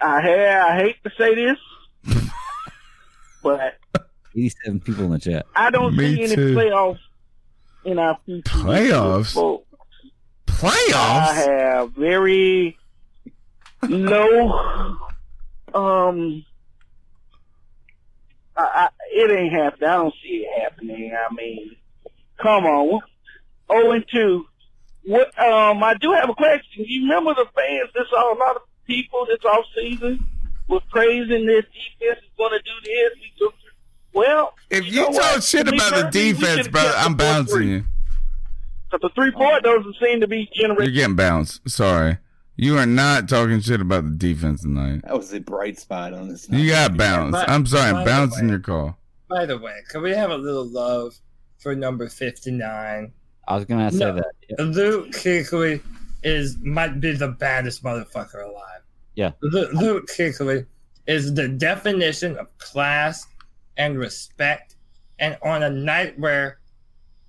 I ha- I hate to say this, but 87 people in the chat. I don't Me see any too. playoffs in our future. Playoffs? football. I have very low, um, I, I, it ain't happening. I don't see it happening. I mean, come on. Oh and two. What? Um, I do have a question. You remember the fans? This all a lot of people this off season was praising this defense is going to do this. We took. Well, If you, know talk what? shit To about the defense, should've brother, I'm bouncing you. But the three point doesn't seem to be You're getting bounced. Sorry. You are not talking shit about the defense tonight. That was a bright spot on this. You got bounced. But- I'm sorry, by I'm bouncing way- your call. By the way, can we have a little love for number 59? I was gonna say No. that. Yeah. Luke Kuechly is might be the baddest motherfucker alive. Yeah. Luke Kuechly is the definition of class and respect. And on a night where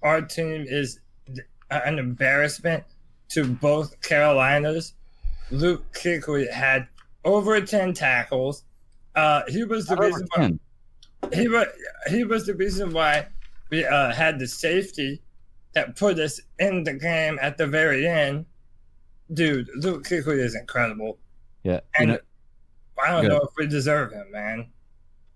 our team is an embarrassment to both Carolinas, Luke Kuechly had over 10 tackles. Uh, he was the reason why 10. he was he was the reason why we uh, had the safety that put us in the game at the very end. Dude, Luke Kuechly is incredible, Yeah. You and know, I don't know if we deserve him, man.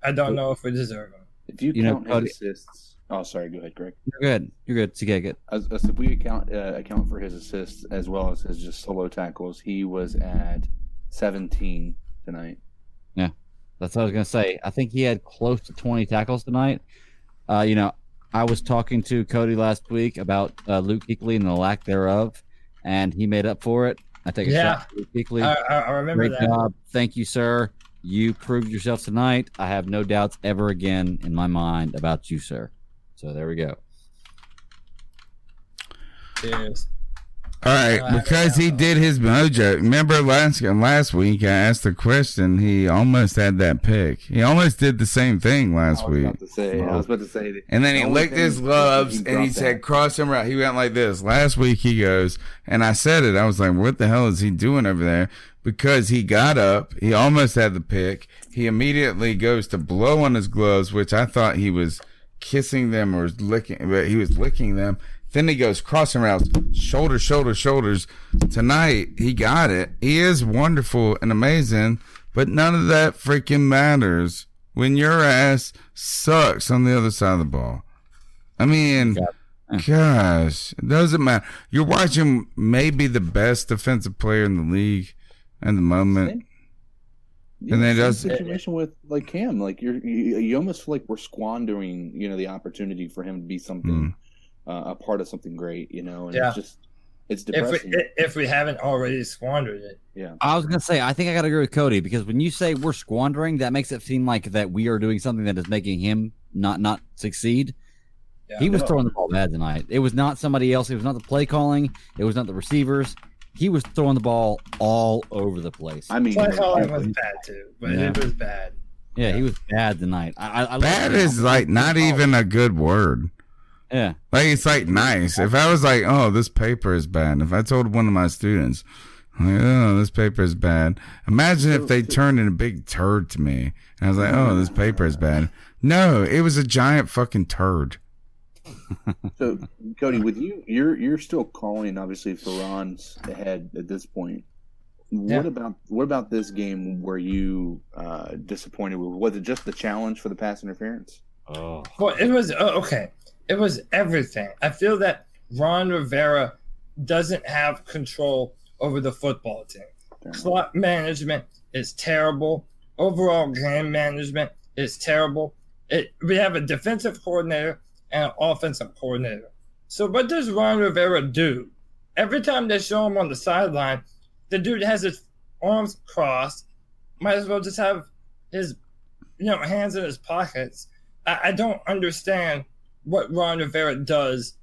I don't know if we deserve him. If you, You know, count Cody- his assists, oh sorry, go ahead, Greg. you're good. You're good. So, yeah, good. As, as if we account uh, account for his assists as well as his just solo tackles, he was at 17 tonight. Yeah, that's what I was gonna say. I think he had close to 20 tackles tonight. Uh, you know, I was talking to Cody last week about uh, Luke Kuechly and the lack thereof, and he made up for it. I take a Yeah. shot I, I, I remember Great that. job. Thank you, sir. You proved yourself tonight. I have no doubts ever again in my mind about you, sir. So there we go. Cheers. All right, Uh, because he did his mojo. Remember last last week I asked a question. He almost had that pick. He almost did the same thing last I was week. about to say. I was about to say. that And then the he licked thing his he gloves and he dropped said, cross him right. He went like this. Last week he goes, and I said it. I was like, what the hell is he doing over there? Because he got up. He almost had the pick. He immediately goes to blow on his gloves, which I thought he was kissing them or licking, but he was licking them. Then he goes crossing routes, shoulder, shoulder, shoulders. Tonight he got it. He is wonderful and amazing, but none of that freaking matters when your ass sucks on the other side of the ball. I mean, gosh, it doesn't matter. You're watching maybe the best defensive player in the league at the moment. Yeah, And then it does- situation with like Cam. Like you're, you, you almost feel like we're squandering, you know, the opportunity for him to be something, hmm. Uh, a part of something great, you know. And Yeah. it's just, it's If we depressing. if we haven't already squandered it, yeah. I was gonna say I think I gotta agree with Cody because when you say we're squandering, that makes it seem like that we are doing something that is making him not not succeed. yeah. He was No. throwing the ball bad tonight. It was not somebody else. It was not the play calling. It was not the receivers. He was throwing the ball all over the place. I mean, Play calling was bad too, but Yeah. it was bad. yeah, he was bad tonight. I, I, I Bad is like not even a good word. Yeah. Like it's like nice. If I was like, oh, this paper is bad. If I told one of my students, like, oh, this paper is bad. Imagine if they turned in a big turd to me, and I was like, oh, this paper is bad. No, it was a giant fucking turd. So, Cody, with you, you're you're still calling obviously for Ron's ahead at this point. What Yeah. about what about this game? Were you uh, disappointed with? Was it just the challenge for the pass interference? Oh. Well, it was uh, okay. It was everything. I feel that Ron Rivera doesn't have control over the football team. Clock management is terrible. Overall game management is terrible. It, we have a defensive coordinator and an offensive coordinator. So what does Ron Rivera do? Every time they show him on the sideline, the dude has his arms crossed. Might as well just have his, you know, hands in his pockets. I, I don't understand what Ron Rivera does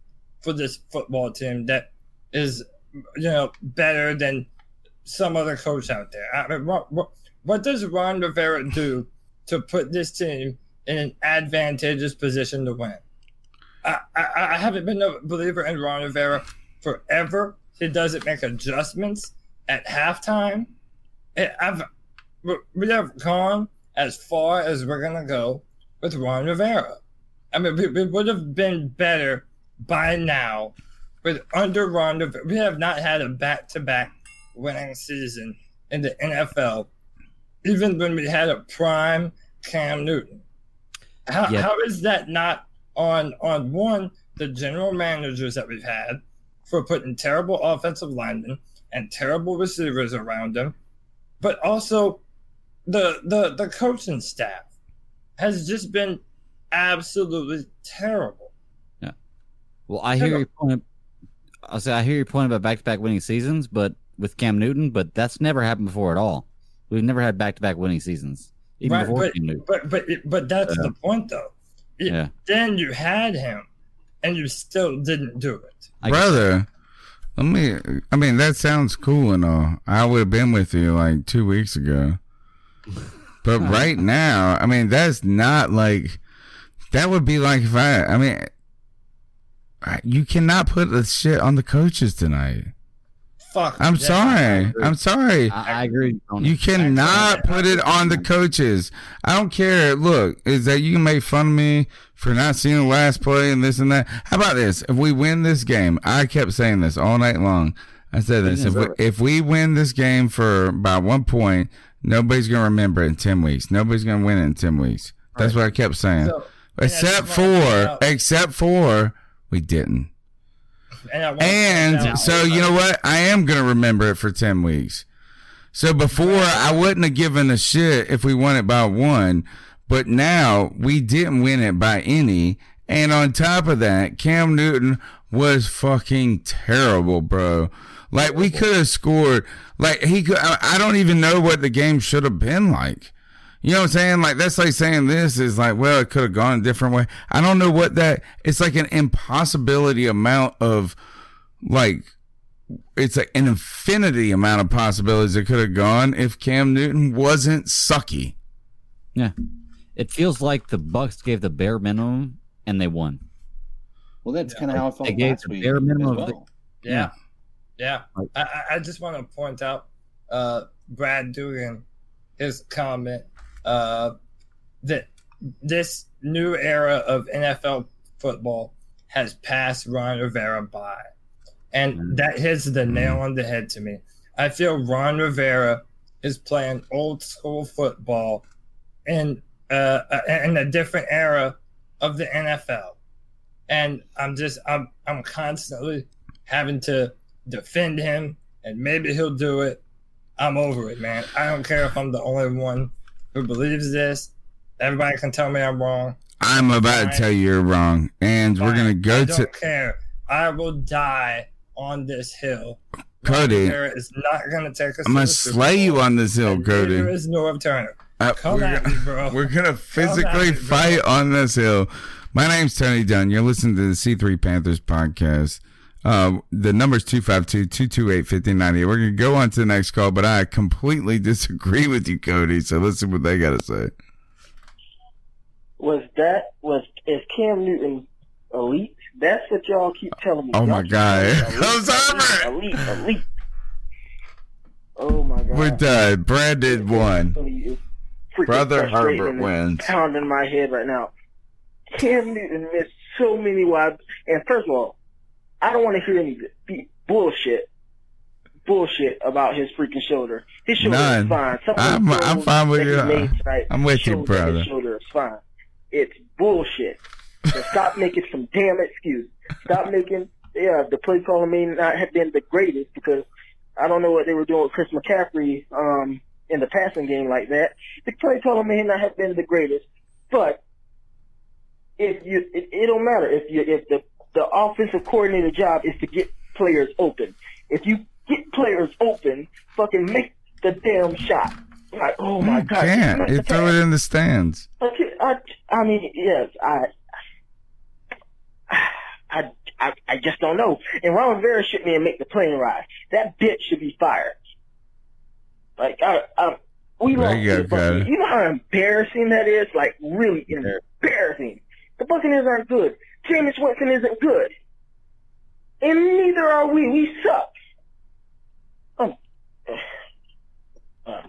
for this football team that is, you know, better than some other coach out there. I mean, what, what, what does Ron Rivera do to put this team in an advantageous position to win? I, I, I haven't been a believer in Ron Rivera forever. He doesn't make adjustments at halftime. I've, we have gone as far as we're going to go with Ron Rivera. I mean, we, we would have been better by now with under Ron We have not had a back to back winning season in the NFL, even when we had a prime Cam Newton. How, Yeah. how is that not on on one the general managers that we've had for putting terrible offensive linemen and terrible receivers around them, but also the the the coaching staff has just been absolutely terrible. Yeah. Well, I hear your point. I'll say I hear your point about back-to-back winning seasons, but with Cam Newton, but that's never happened before at all. We've never had back-to-back winning seasons, even Right, before but, Cam Newton. but but but that's Yeah. the point though. It- Yeah. Then you had him, and you still didn't do it. brother. Let me. I mean, that sounds cool and all. I would have been with you like two weeks ago, but right now, I mean, that's not like. That would be like if I. I mean, you cannot put the shit on the coaches tonight. Fuck. I'm yeah, sorry. I'm sorry. I, I agree. You it. cannot put it on the coaches. I don't care. Look, is that you can make fun of me for not seeing the last play and this and that. How about this? If we win this game, I kept saying this all night long. I said this. If we, if we win this game for by one point, nobody's gonna remember it in ten weeks. Nobody's gonna win it in ten weeks. That's what I kept saying. So- except and I just wanna point for, except for, we didn't. And, And so you know what? I am gonna remember it for ten weeks. So before I wouldn't have given a shit if we won it by one, but now we didn't win it by any. And on top of that, Cam Newton was fucking terrible, bro. Like we could have scored. Like he could. I don't even know what the game should have been like. You know what I'm saying? Like that's like saying this is like, well, it could have gone a different way. I don't know what that. It's like an impossibility amount of, like, it's like an infinity amount of possibilities it could have gone if Cam Newton wasn't sucky. Yeah, it feels like the Bucks gave the bare minimum and they won. Well, that's kind of how I felt They gave last the week bare minimum of the- well. Yeah. Yeah. I, I- I just want to point out uh, Brad Dugan, his comment uh, that this new era of NFL football has passed Ron Rivera by. And that hits the nail on the head to me. I feel Ron Rivera is playing old school football in, uh, in a different era of the NFL. And I'm just, I'm, I'm constantly having to defend him, and maybe he'll do it. I'm over it, man. I don't care if I'm the only one who believes this. Everybody can tell me I'm wrong. I'm about to tell you you're wrong, and we're gonna go I to don't care. I will die on this hill. Cody. There is not going to take us. I'm gonna slay Bowl. you on this hill, Cody. There is Norv Turner. Uh, Come we're at gonna- me, bro. We're gonna physically me, fight on this hill. My name's Tony Dunn. You're listening to the C3 Panthers podcast. Uh, the number's 252-228-5090. We're gonna go on to the next call, but I completely disagree with you, Cody. So listen what they gotta say. Was that was is Cam Newton elite? That's what y'all keep telling me. Oh my God. telling me Comes elite, elite, elite, elite. Oh my god. We're done. Brad did one. Brother Herbert wins. Pounding my head right now. Cam Newton missed so many wide. And first of all, I don't want to hear any bullshit, bullshit about his freaking shoulder. His shoulder None. is fine. I'm- I'm fine with you. I'm with you, brother. His shoulder is fine. It's bullshit. So stop making some damn excuse. Stop making. Yeah, the play calling may not have been the greatest because I don't know what they were doing with Chris McCaffrey um, in the passing game like that. The play calling may not have been the greatest, but if you, it, it don't matter if you if the the offensive coordinator job is to get players open. If you get players open, fucking make the damn shot. Like, oh my You god, can't. make You the throw it in the stands. Okay, I, I mean, yes, I, I, I, I just don't know. And Ron Rivera shouldn't even make the plane ride. That bitch should be fired. Like, I, I, we lost you go, to the Buccaneers. You know how embarrassing that is? Like, really embarrassing. The Buccaneers aren't good. Jameis Winston isn't good. And neither are we. We suck. Oh. Uh,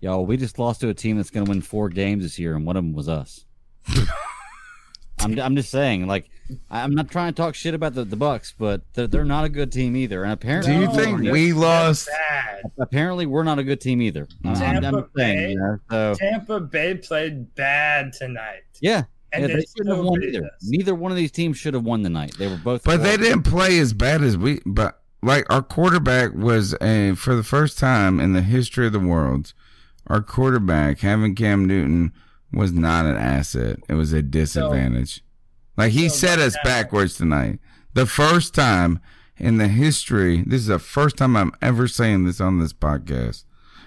Y'all, we just lost to a team that's going to win four games this year, and one of them was us. I'm, I'm just saying, like, I'm not trying to talk shit about the, the Bucks, but they're, they're not a good team either. And apparently, Do you think we lost? Bad. Apparently, we're not a good team either. I'm, I'm, Tampa saying, Bay- you know, so Tampa Bay played bad tonight. yeah, And yeah, they they shouldn't have won either. us. Neither one of these teams should have won the night. They were both, But they didn't play as bad as we. But like our quarterback was a for the first time in the history of the world, our quarterback having Cam Newton was not an asset. It was a disadvantage. like he so set us now- backwards tonight. The first time in the history. This is the first time I'm ever saying this on this podcast,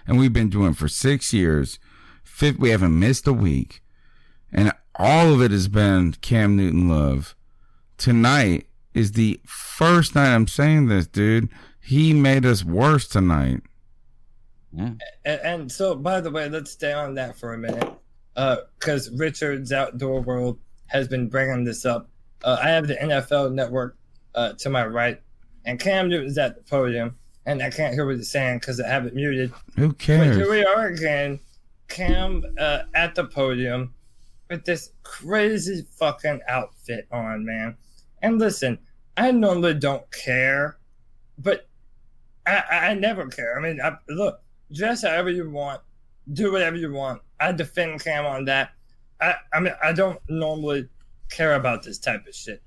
and we've been doing it for six years. Fifth, we haven't missed a week, and all of it has been Cam Newton love. Tonight is the first night I'm saying this, dude. He made us worse tonight. Yeah. And, and so, by the way, let's stay on that for a minute, because Richard's Outdoor World has been bringing this up. Uh, I have the NFL Network uh, to my right, and Cam Newton's at the podium, and I can't hear what he's saying because I have it muted. Who But cares? here we are again, Cam uh, at the podium with this crazy fucking outfit on, man. And listen, I normally don't care, but I, I never care. I mean, I, look, dress however you want, do whatever you want. I defend Cam on that. I, I mean, I don't normally care about this type of shit,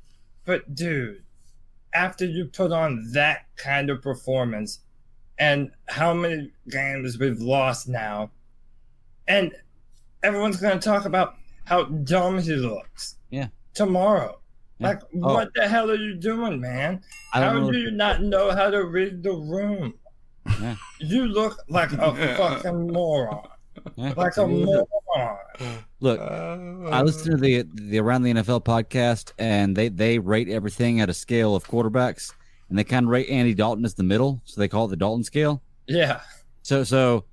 but dude, after you put on that kind of performance, and how many games we've lost now, and everyone's going to talk about how dumb he looks. Yeah. Tomorrow. Yeah. Like, Oh. what the hell are you doing, man? I don't How know do if- you not know how to read the room? Yeah. You look like a fucking moron. Yeah. Like a moron. Look, uh, I listened to the the Around the NFL podcast, and they they rate everything at a scale of quarterbacks, and they kind of rate Andy Dalton as the middle, so they call it the Dalton scale. Yeah. So so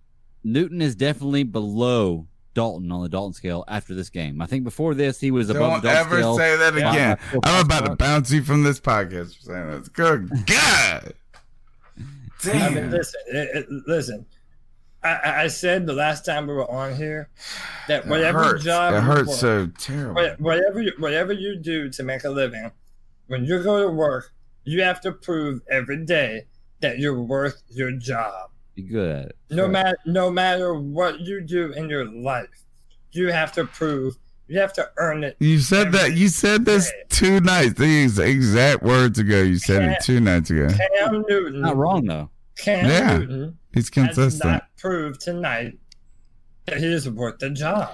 Newton is definitely below Dalton on the Dalton scale after this game. I think before this he was above Don't the Dalton ever scale. say that again. by I'm about to bounce you from this podcast for saying that. Good God. I mean, listen, it, it, listen. I- I, I said the last time we were on here that whatever hurts. job it hurts work, so terrible. Whatever you, whatever you do to make a living, when you go to work, you have to prove every day that you're worth your job. Be good at it. No matter no matter what you do in your life, you have to prove you have to earn it. You said that. You said this two nights. These exact words ago. You said it two nights ago. Cam Newton, Not wrong though. Cam Yeah. Newton He's has consistent. not proved tonight that he is worth the job.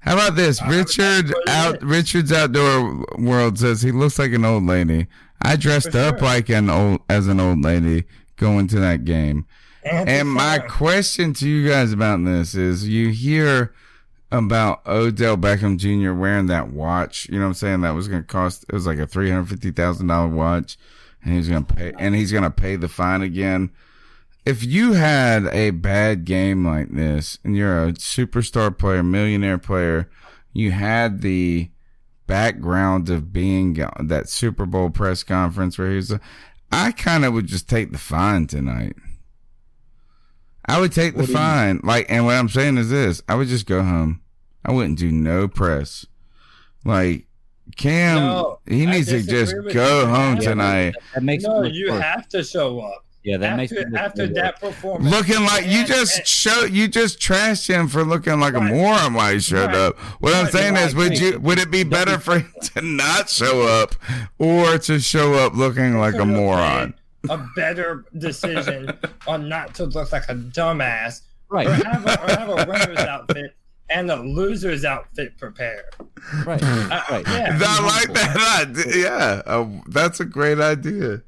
How about this? Uh, Richard out. is. Richard's outdoor world says he looks like an old lady. I dressed For up sure. like an old as an old lady going to that game. And my question to you guys about this is you hear about Odell Beckham Jr. wearing that watch, you know what I'm saying? That was going to cost, it was like a $350,000 watch and he's going to pay, and he's going to pay the fine again. If you had a bad game like this and you're a superstar player, millionaire player, you had the background of being that Super Bowl press conference where he's, I kind of would just take the fine tonight. I would take the What you- fine. Like, and what I'm saying is this: I would just go home. I wouldn't do no press. Like Cam, No, he needs to just go you. home Yeah, tonight, That makes no, you worse. have to show up. Yeah, that makes after after that performance. looking like you just and- show you just trashed him for looking like a moron while he showed Right. up. What I'm saying right. is, would you would it be better for him to not show up or to show up looking like a could've moron? Made A better decision on not to look like a dumbass, Right. or have a, or have a winner's outfit and a loser's outfit prepared. Right. Uh, Right. Yeah. I like that idea. Yeah, uh, that's a great idea.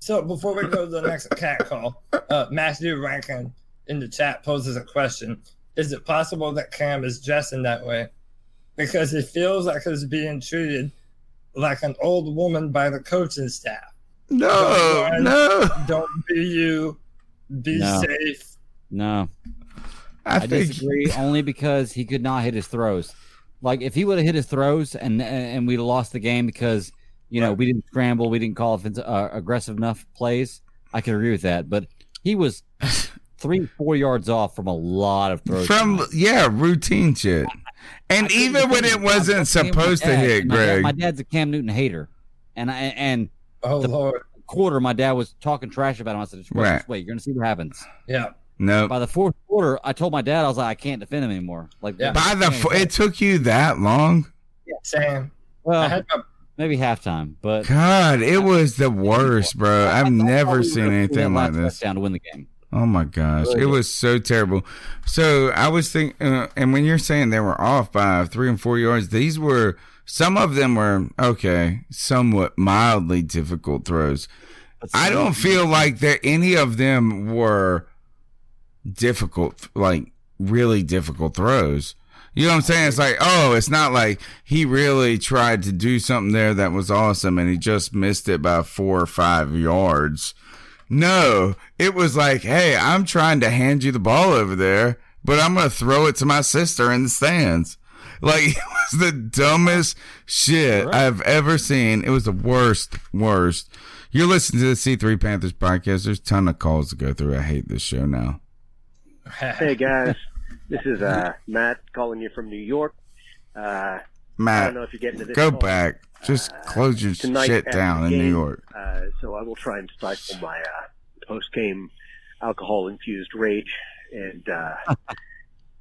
So before we go to the next cat call, uh, Matthew Rankin in the chat poses a question: Is it possible that Cam is dressing that way because he feels like he's being treated like an old woman by the coaching staff? No, Don't no. Don't be you. Be No. safe. No. I, I think disagree only because he could not hit his throws. Like if he would have hit his throws and and we'd lost the game because you know we didn't scramble, we didn't call offensive, uh, aggressive enough plays, I could agree with that. But he was three, four yards off from a lot of throws. from tonight. yeah routine shit. And even when it wasn't supposed to hit, my dad, Greg. my dad's a Cam Newton hater, and I and oh the lord, quarter my dad was talking trash about him. I said, just wait, Right. wait, you're gonna see what happens. Yeah. No. By the fourth quarter, I told my dad I was like, I can't defend him anymore. Like By the fo- it took you that long? Yeah, same. well, maybe halftime, but God, it was the worst, bro. I've never seen anything like this. Down to win the game. Oh my gosh, Really it was so terrible. So I was thinking, uh, and when you're saying they were off by three and four yards, these were some of them were okay, somewhat mildly difficult throws. I don't feel like that any of them were difficult, like really difficult throws. You know what I'm saying? It's like, oh, it's not like he really tried to do something there that was awesome and he just missed it by four or five yards. No, it was like, hey, I'm trying to hand you the ball over there, but I'm going to throw it to my sister in the stands. Like, it was the dumbest shit I've ever seen. It was the worst, worst. You're listening to the C3 Panthers podcast. There's a ton of calls to go through. I hate this show now. Hey guys, this is uh, Matt calling you from New York. Uh, I Matt, don't know if you're getting to this go call. back. Just close your tonight shit down the in New York. Uh, so I will try and stifle my uh, post-game alcohol-infused rage, and uh,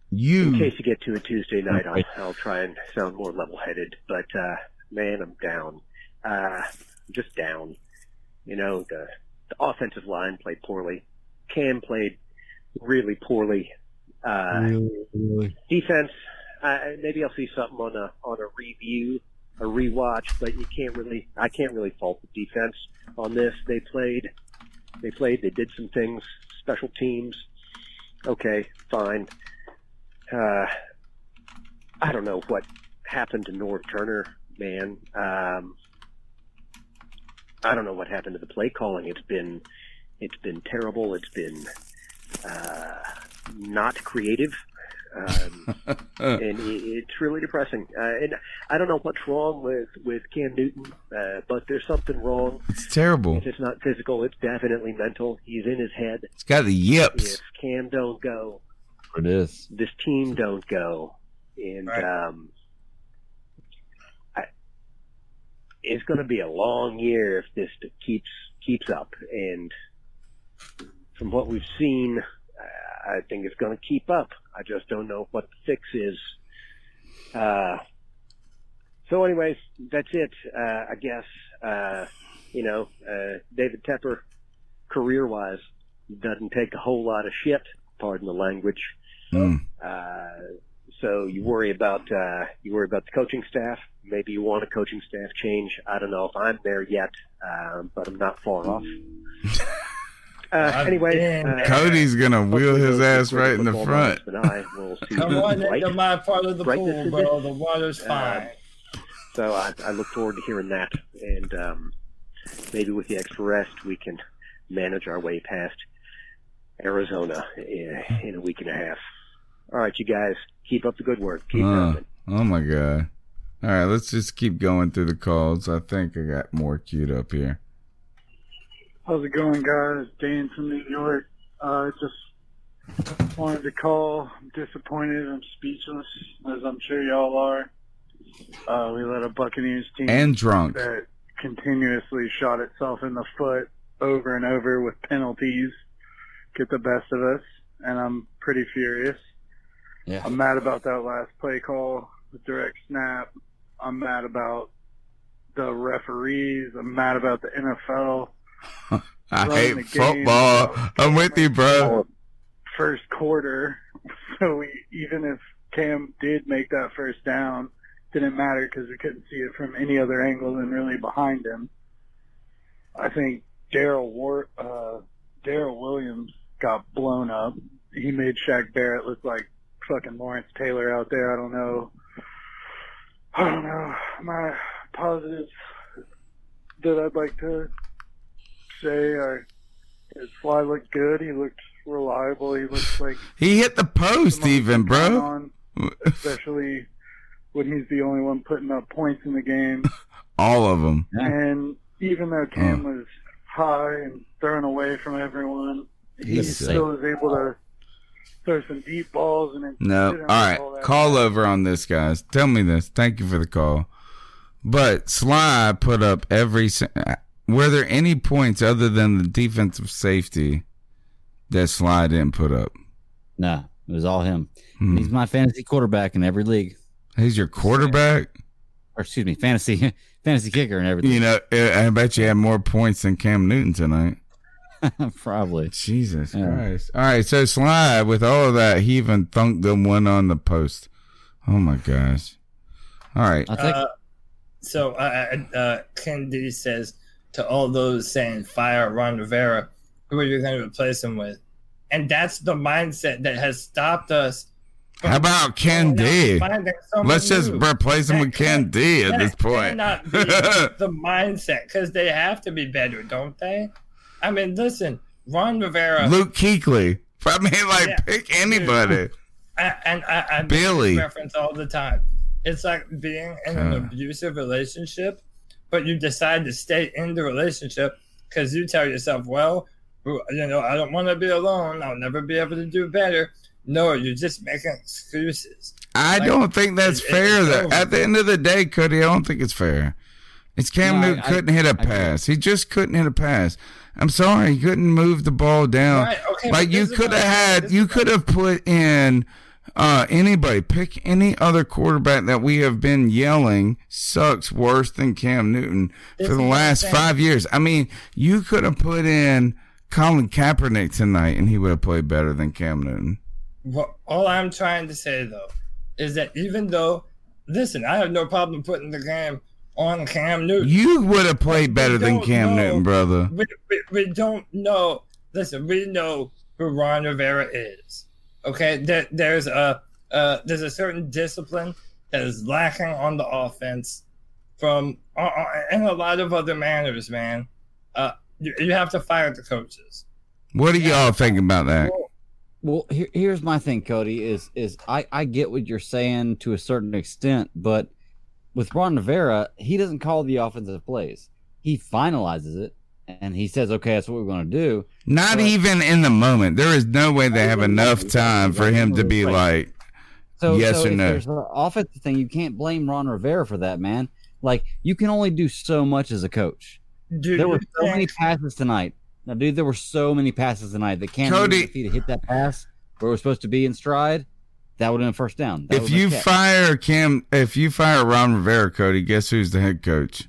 You in case you get to a Tuesday night, I'll, I'll try and sound more level-headed. But uh, man, I'm down. Uh, I'm just down. You know, the, the offensive line played poorly. Cam played really poorly. Uh, defense, uh, maybe I'll see something on a on a review, a rewatch, but you can't really, I can't really fault the defense on this. They played, they played, they did some things, special teams. Okay, fine. Uh, I don't know what happened to Norv Turner, man. Um, I don't know what happened to the play calling. It's been, it's been terrible. It's been uh, not creative, um, and it, it's really depressing. Uh, and I don't know what's wrong with with Cam Newton, uh, but there's something wrong. It's terrible. If it's not physical, it's definitely mental. He's in his head. It's got the yips. If Cam don't go, It is. this team don't go, and um, I, it's going to be a long year if this keeps keeps up. And from what we've seen, uh, I think it's going to keep up. I just don't know what the fix is. Uh, so, anyways, that's it. Uh, I guess uh, you know uh, David Tepper, career-wise, doesn't take a whole lot of shit. Pardon the language. Mm. Uh, so you worry about uh, you worry about the coaching staff. Maybe you want a coaching staff change. I don't know if I'm there yet, um, but I'm not far off. Uh, anyway, uh, Cody's gonna wheel his ass right in the front. minds I will see Come on right, into my part of the brightness pool, in bro. this. The water's Uh, fine. So I, I look forward to hearing that, and um, maybe with the extra rest, we can manage our way past Arizona in, in a week and a half. All right, you guys, keep up the good work. Keep Uh, coming. oh my god. All right, let's just keep going through the calls. I think I got more queued up here. How's it going, guys? Dan from New York. Uh, just wanted to call. I'm disappointed. I'm speechless, as I'm sure y'all are. Uh, we let a Buccaneers team And drunk. that continuously shot itself in the foot over and over with penalties get the best of us, and I'm pretty furious. Yeah. I'm mad about that last play call, the direct snap. I'm mad about the referees. I'm mad about the NFL. I hate football. I'm with you, bro. First quarter, so we, even if Cam did make that first down, didn't matter because we couldn't see it from any other angle than really behind him. I think Daryl War, uh, Daryl Williams got blown up. He made Shaq Barrett look like fucking Lawrence Taylor out there. I don't know. I don't know. My positives that I'd like to say are his fly looked good. He looked reliable. He looked like He hit the post even, bro. on, especially when he's the only one putting up points in the game. All of them. And even though Cam was high and thrown away from everyone, he still was able to throw some deep balls and then No. sit All down right. Call over on this, guys. Tell me this. Thank you for the call. But Slye put up every. Were there any points other than the defensive safety that Slye didn't put up? No, it was all him. Hmm. He's my fantasy quarterback in every league. He's your quarterback. Or excuse me, fantasy fantasy kicker and everything. You know, I I bet you had more points than Cam Newton tonight. Probably. Jesus Yeah. Christ. All right, so Slye, with all of that, he even thunked them one on the post. Oh my gosh. All right. Uh, so uh, uh, Ken D says to all those saying fire Ron Rivera, who are you going to replace him with? And that's the mindset that has stopped us. How about Ken D? finding Let's just new. replace him with Ken D at That this point. cannot be the mindset because they have to be better, don't they? I mean, listen, Ron Rivera. Luke Kuechly. I mean, like, Yeah. pick anybody. I, and I, I Billy. reference all the time. It's like being in an Uh. abusive relationship, but you decide to stay in the relationship because you tell yourself, well, you know, I don't want to be alone. I'll never be able to do better. No, you're just making excuses. I Like, don't think that's it- fair. That at the end of the day, Cody, I don't think it's fair. It's Cam No, Newton I- couldn't hit a I pass. He just couldn't hit a pass. I'm sorry, he couldn't move the ball down. Right, okay, like but you could have had, you could have put in uh, anybody. Pick any other quarterback that we have been yelling sucks worse than Cam Newton This for the is what I'm last five years. I mean, you could have put in Colin Kaepernick tonight, and he would have played better than Cam Newton. What, all I'm trying to say though is that even though, listen, I have no problem putting the game on Cam Newton. You would have played better than Cam know. Newton, brother. we, we, we don't know. Listen, we know who Ron Rivera is. Okay, there, there's a uh, there's a certain discipline that is lacking on the offense from uh, uh, and a lot of other manners, man. Uh, you, you have to fire the coaches. What do y'all think about that? Well, here, here's my thing, Cody. Is is I I get what you're saying to a certain extent, but with Ron Rivera, he doesn't call the offensive plays. He finalizes it, and he says, "Okay, that's what we're going to do." Not But- even in the moment. There is no way they have enough time for him to be like, So, yes so or if no. there's an offensive thing, you can't blame Ron Rivera for that, man. Like you can only do so much as a coach. Dude, there were so many passes tonight. Now, dude, there were so many passes tonight that Cam Cody- Newton, if he'd have hit that pass where it was supposed to be in stride, that would have been a first down. That If you catch. fire Cam, if you fire Ron Rivera, Cody, guess who's the head coach?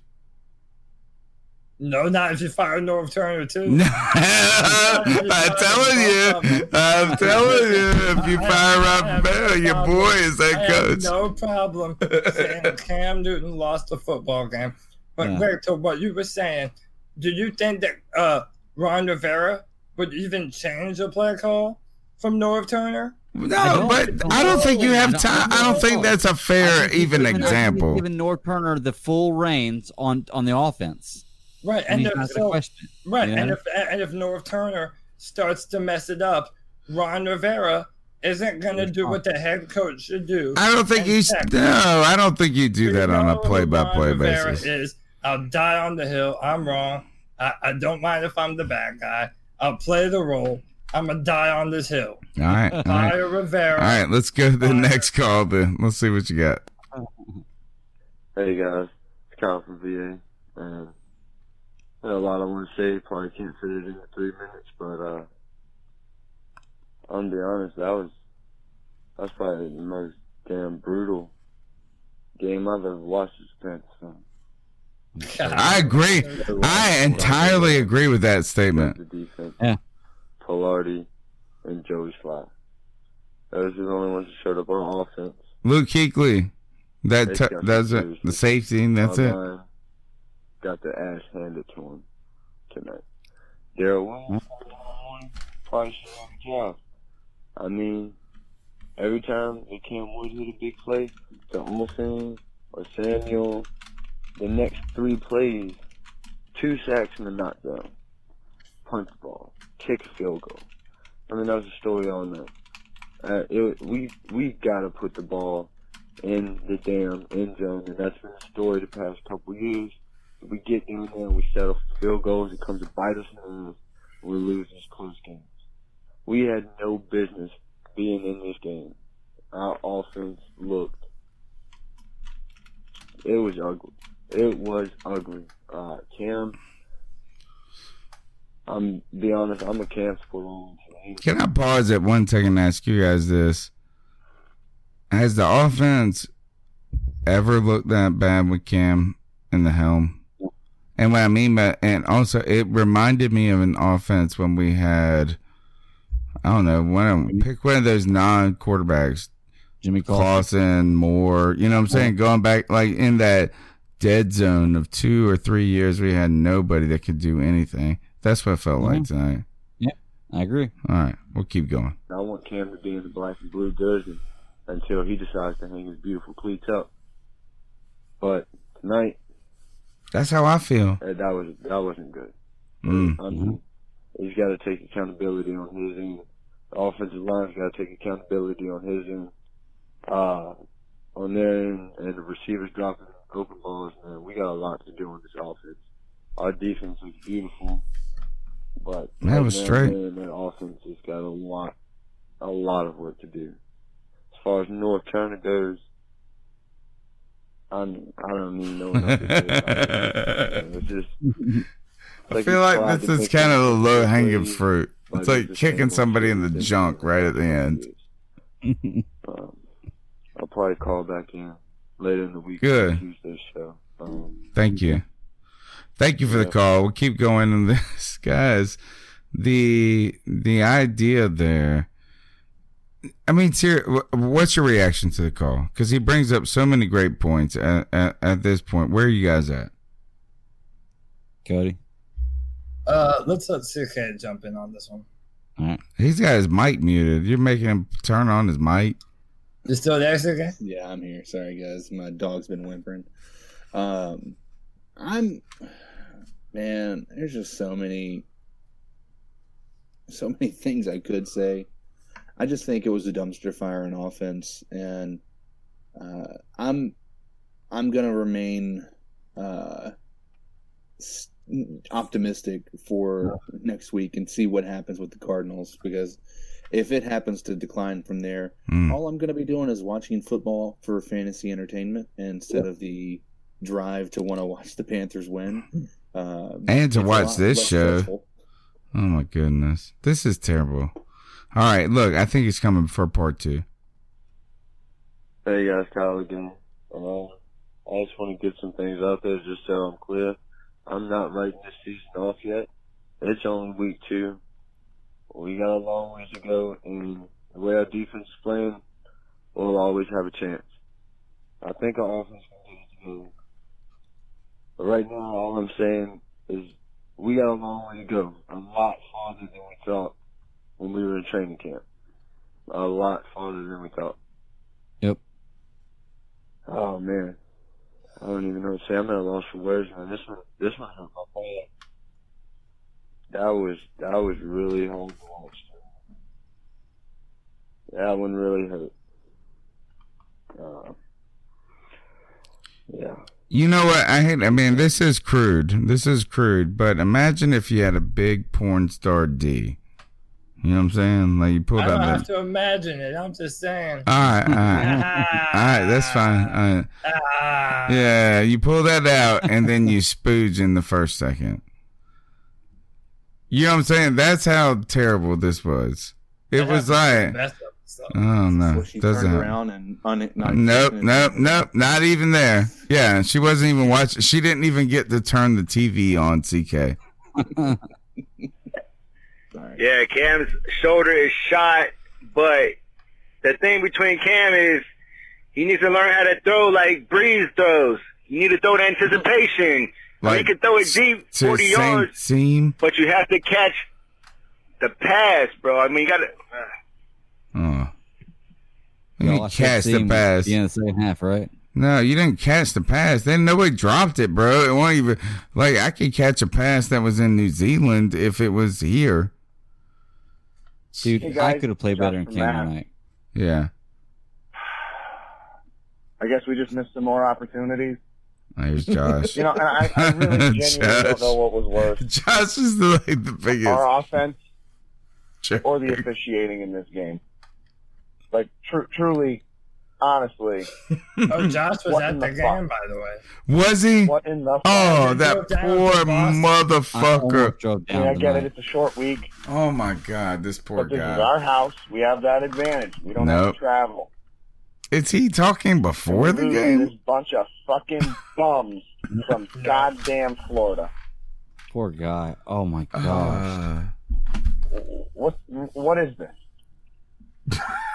No, not if you fire Norv Turner too. I'm telling you, I'm telling you, if you fire Ron Rivera, your boy is I head have coach. no problem saying Cam Newton lost the football game. But Yeah. back to what you were saying, do you think that uh, Ron Rivera would even change a play call from Norv Turner? No, but I don't think you have time. I don't think that's a fair even He's example. Giving Norv Turner the full reins on on the offense, Right, and and, if, not so, going question. right, you and if and if Norv Turner starts to mess it up, Ron Rivera isn't going to do what the head coach should do. I don't think and you. check. No, I don't think you do You that on a play-by-play Ron basis. Is I'll die on the hill. I'm wrong. I, I don't mind if I'm the bad guy. I'll play the role. I'm gonna die on this hill. All right, all right. Fire Rivera. All right, let's go to the next call then. Let's see what you got. Hey guys, it's Kyle from VA, and I got a lot I want to say. Probably can't fit it in three minutes, but uh, I'm gonna be honest. That was that's probably the most damn brutal game I've ever watched as a Panthers fan. I agree. I entirely agree with that statement. Yeah. Polardi, and Joey Slye. Those are the only ones that showed up on offense. Luke Kuechly, that t- that's it. The safety, and that's it. Got the ass handed to him tonight. Daryl Williams probably should have a job. I mean, every time that Cam Wood hit a big play, to Olsen or Samuel, the next three plays, two sacks and a knockdown, punch ball, kick field goal. I mean, that was a story all night. Uh, it, we we got to put the ball in the damn end zone, and that's been the story the past couple years. We get down there, we settle for field goals, it comes to bite us in the ass, we lose these close games. We had no business being in this game. Our offense looked. It was ugly. It was ugly. Uh, Cam, I'm be honest. I'm a Cam supporter. Can I pause at one second and ask you guys this? Has the offense ever looked that bad with Cam in the helm? And what I mean by, and also it reminded me of an offense when we had, I don't know, one of, pick one of those non quarterbacks, Jimmy Clausen, Moore. You know what I'm saying? Going back like in that dead zone of two or three years, we had nobody that could do anything. That's what it felt like tonight. Yeah, I agree. All right, we'll keep going. I want Cam to be in the black and blue jersey until he decides to hang his beautiful cleats up. But tonight, That's how I feel. uh, that was that wasn't good. Mm. I mean, he's got to take accountability on his end. The offensive line's got to take accountability on his end, uh, on their end, and the receivers dropping open balls. Man, we got a lot to do on this offense. Our defense was beautiful, but That was straight. Man, that offense has got a lot, a lot of work to do. As far as Norv Turner goes, I'm, I don't even know what else to say. It's just. I feel like this is kind of the low hanging fruit. like It's like kicking somebody in the junk right at the end. Um, I'll probably call back in later in the week. Good. Tuesday's show. Um, Thank you. Thank you for the call. We'll keep going on this, guys. The the idea there. I mean, ser- wh- what's your reaction to the call? Because he brings up so many great points at, at, at this point. Where are you guys at? Cody. Uh, let's let CK jump in on this one. He's got his mic muted. You're making him turn on his mic. You still there, CK? Yeah, I'm here. Sorry, guys. My dog's been whimpering. Um, I'm, man. There's just so many, so many things I could say. I just think it was a dumpster fire in offense, and uh, I'm, I'm gonna remain uh, optimistic for next week and see what happens with the Cardinals because if it happens to decline from there, Mm. all I'm going to be doing is watching football for fantasy entertainment instead of the drive to want to watch the Panthers win. Uh, And to watch this show. stressful. Oh my goodness. This is terrible. All right, look, I think he's coming for part two. hey guys, Kyle again. Uh, I just want to get some things out there just so I'm clear. I'm not writing this season off yet. It's only week two. We got a long ways to go, and the way our defense is playing, we'll always have a chance. I think our offense can get it together. But right now, all I'm saying is we got a long way to go. A lot farther than we thought when we were in training camp. A lot farther than we thought. Yep. Oh man, I don't even know what to say. I'm at a loss for words, man. This one, this one hurt my bad. That was that was really hard to watch. That one really hurt. Uh, yeah. You know what? I hate. I mean, this is crude. This is crude. But imagine if you had a big porn star D. You know what I'm saying? Like you pulled out I don't that. have to imagine it. I'm just saying. All right, all right, all right. That's fine. All right. Ah. Yeah, you pull that out and then you spooge in the first second. You know what I'm saying? That's how terrible this was. It was like, oh no, Where she doesn't. turned happen. around and un- not Nope, nope, nope, not even there. Yeah, she wasn't even watching. She didn't even get to turn the TV on. CK. Yeah, Cam's shoulder is shot, but the thing between Cam is he needs to learn how to throw like Brees throws. You need to throw the anticipation. Like, you can throw it deep, To 40 same yards, seam. but you have to catch the pass, bro. I mean, you got to. Uh, Uh. Oh. Yeah, You I didn't catch the pass. at the end of the second half, right? No, you didn't catch the pass. Then nobody dropped it, bro. It won't even like I could catch a pass that was in New Zealand if it was here. Dude, Hey, I could have played better in Canada tonight. Yeah. I guess we just missed some more opportunities. There's Josh. You know, and I, I really genuinely don't know what was worse. Josh is the, like, the biggest. Our offense jerk. or the officiating in this game. Like tr- truly, honestly. Oh, Josh was at the the game, by the way. Was he? What in the? Oh, Fuck. that poor motherfucker. I mean, I get it. It's a short week, Oh my god, this poor but this is our house. We have that advantage. We don't have to travel. Is he talking before the Losing game? This bunch of fucking bums from goddamn Florida. Poor guy. Oh my gosh. Uh, What? What is this?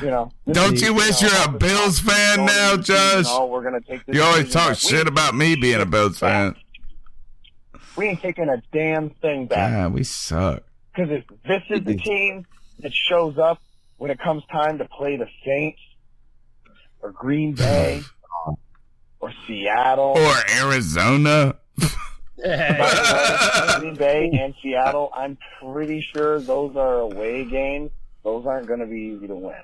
you know. Don't you wish know, you're a Bills fan now, into the season, Josh? We're gonna take this You always talk back. Shit about me being a Bills fan. We ain't taking a damn thing back. We suck. Because if this is the team that shows up when it comes time to play the Saints or Green Bay or Seattle Or Arizona. By the way, Green Bay and Seattle, I'm pretty sure those are away games. Those aren't going to be easy to win.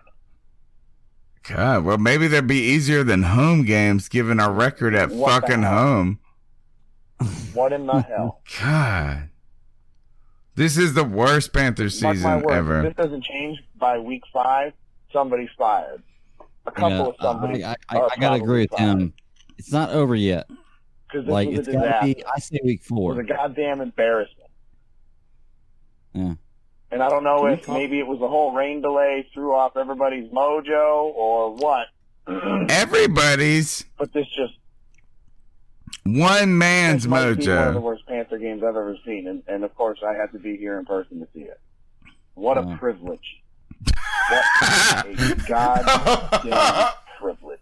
God, well, maybe they'd be easier than home games given our record at What fucking home. What in the hell? God. This is the worst Panthers Mark my season ever. if this doesn't change by week five, somebody's fired. A couple Yeah, of somebody. I, I, I, I gotta agree with him. It's not over yet. Because this Like was a it's gotta be. I say week It was four. a goddamn embarrassment. Yeah. And I don't know Can if talk- maybe it was the whole rain delay threw off everybody's mojo or what. Everybody's But this just one man's this might be one of the worst Panther games I've ever seen, and, and of course I had to be here in person to see it. What a oh. privilege! What a goddamn privilege!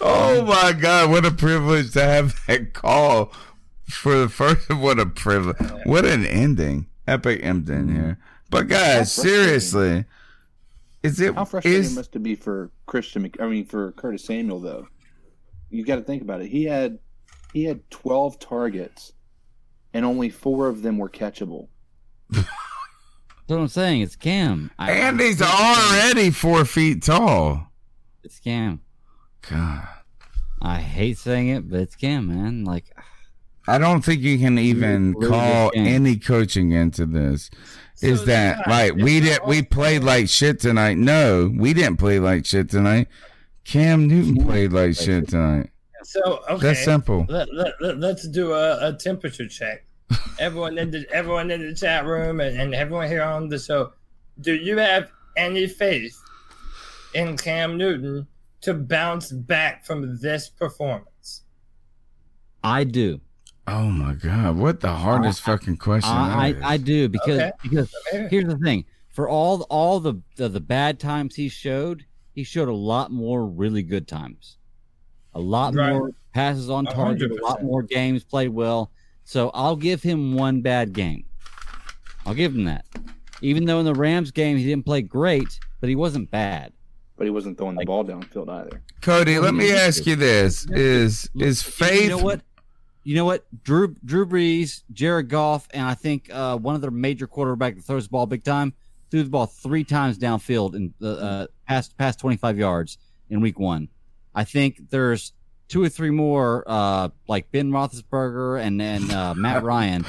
Oh my God, what a privilege to have that call for the first. What a privilege. What an ending. Epic ending here. But guys, seriously, is it How frustrating is must it be for Christian? I mean, for Curtis Samuel though. You got to think about it. He had he had twelve targets, and only four of them were catchable. That's what I'm saying. It's Cam. I, and he's already four feet tall. It's Cam. God. I hate saying it, but it's Cam, man. Like, I don't think you can even really call any coaching into this. Is that like we did we played like shit tonight? No, we didn't play like shit tonight. Cam Newton played like shit tonight. So okay, That's simple. Let, let, let, us do a, a temperature check. everyone in the everyone in the chat room and, and everyone here on the show, do you have any faith in Cam Newton to bounce back from this performance? I do. Oh my god, what the hardest oh, fucking question? I, I, I do because Okay. because here's the thing: for all all the, the the bad times he showed, he showed a lot more really good times, a lot Right. more passes on target, hundred a lot more games played well. So I'll give him one bad game. I'll give him that. Even though in the Rams game he didn't play great, but he wasn't bad. But he wasn't throwing the ball downfield either. Cody, let me ask you this: Is is faith? You know what? You know what? Drew Drew Brees, Jared Goff, and I think uh, one of their major quarterback that throws the ball big time threw the ball three times downfield in the uh, past past twenty five yards in week one. I think there's two or three more uh, like Ben Roethlisberger and and uh, Matt Ryan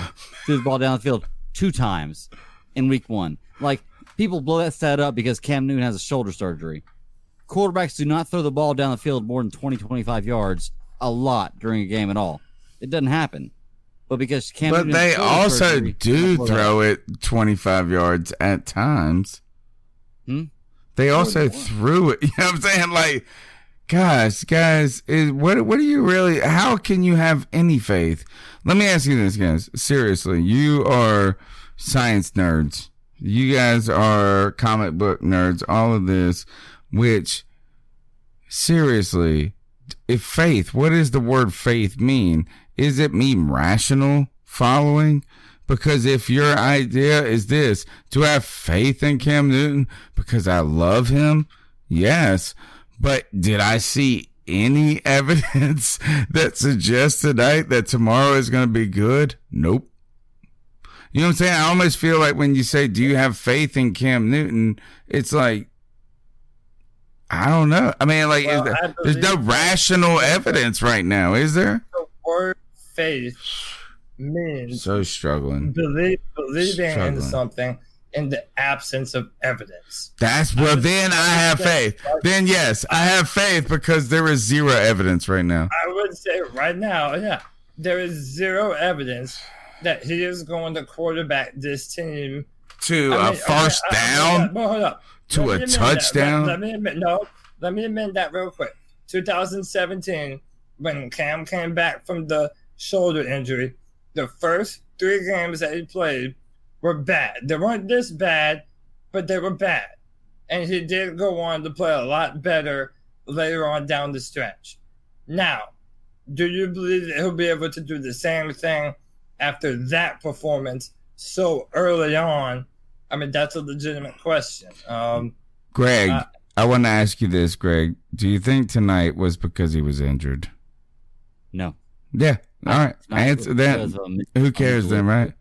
threw the ball downfield two times in week one. Like people blow that stat up because Cam Newton has a shoulder surgery. Quarterbacks do not throw the ball down the field more than 20, 25 yards a lot during a game at all. It doesn't happen. But because Cam But Newton they also surgery, do throw it 25 yards at times. Hmm? They also threw it. You know what I'm saying? Like, guys, guys, is what what do you really? How can you have any faith? Let me ask you this, guys. Seriously, you are science nerds. You guys are comic book nerds. All of this, which seriously, if faith, what does the word faith mean? Is it mean rational following? Because if your idea is this, I have faith in Cam Newton because I love him? Yes. But did I see any evidence that suggests tonight that tomorrow is going to be good? Nope. You know what I'm saying? I almost feel like when you say, do you have faith in Cam Newton? It's like, I don't know. I mean, like, Well, is there- I there's no rational evidence right now, is there? The word faith means So struggling. believe, believing in something in the absence of evidence. That's well. Then I have faith. Then yes, I have faith because there is zero evidence right now. I would say right now, yeah, there is zero evidence that he is going to quarterback this team To I a mean, first okay, I- I- down, well, hold up. To a me amend that. touchdown. Let, let me admit, no, let me amend that real quick. 2017, when Cam came back from the shoulder injury, the first three games that he played were bad. They weren't this bad, but they were bad. And he did go on to play a lot better later on down the stretch. Now, do you believe that he'll be able to do the same thing after that performance so early on? I mean, that's a legitimate question. Um, Greg, Uh, I want to ask you this, Greg. Do you think tonight was because he was injured? No. Yeah. All right. Answer that. because of a men- Who cares then, right?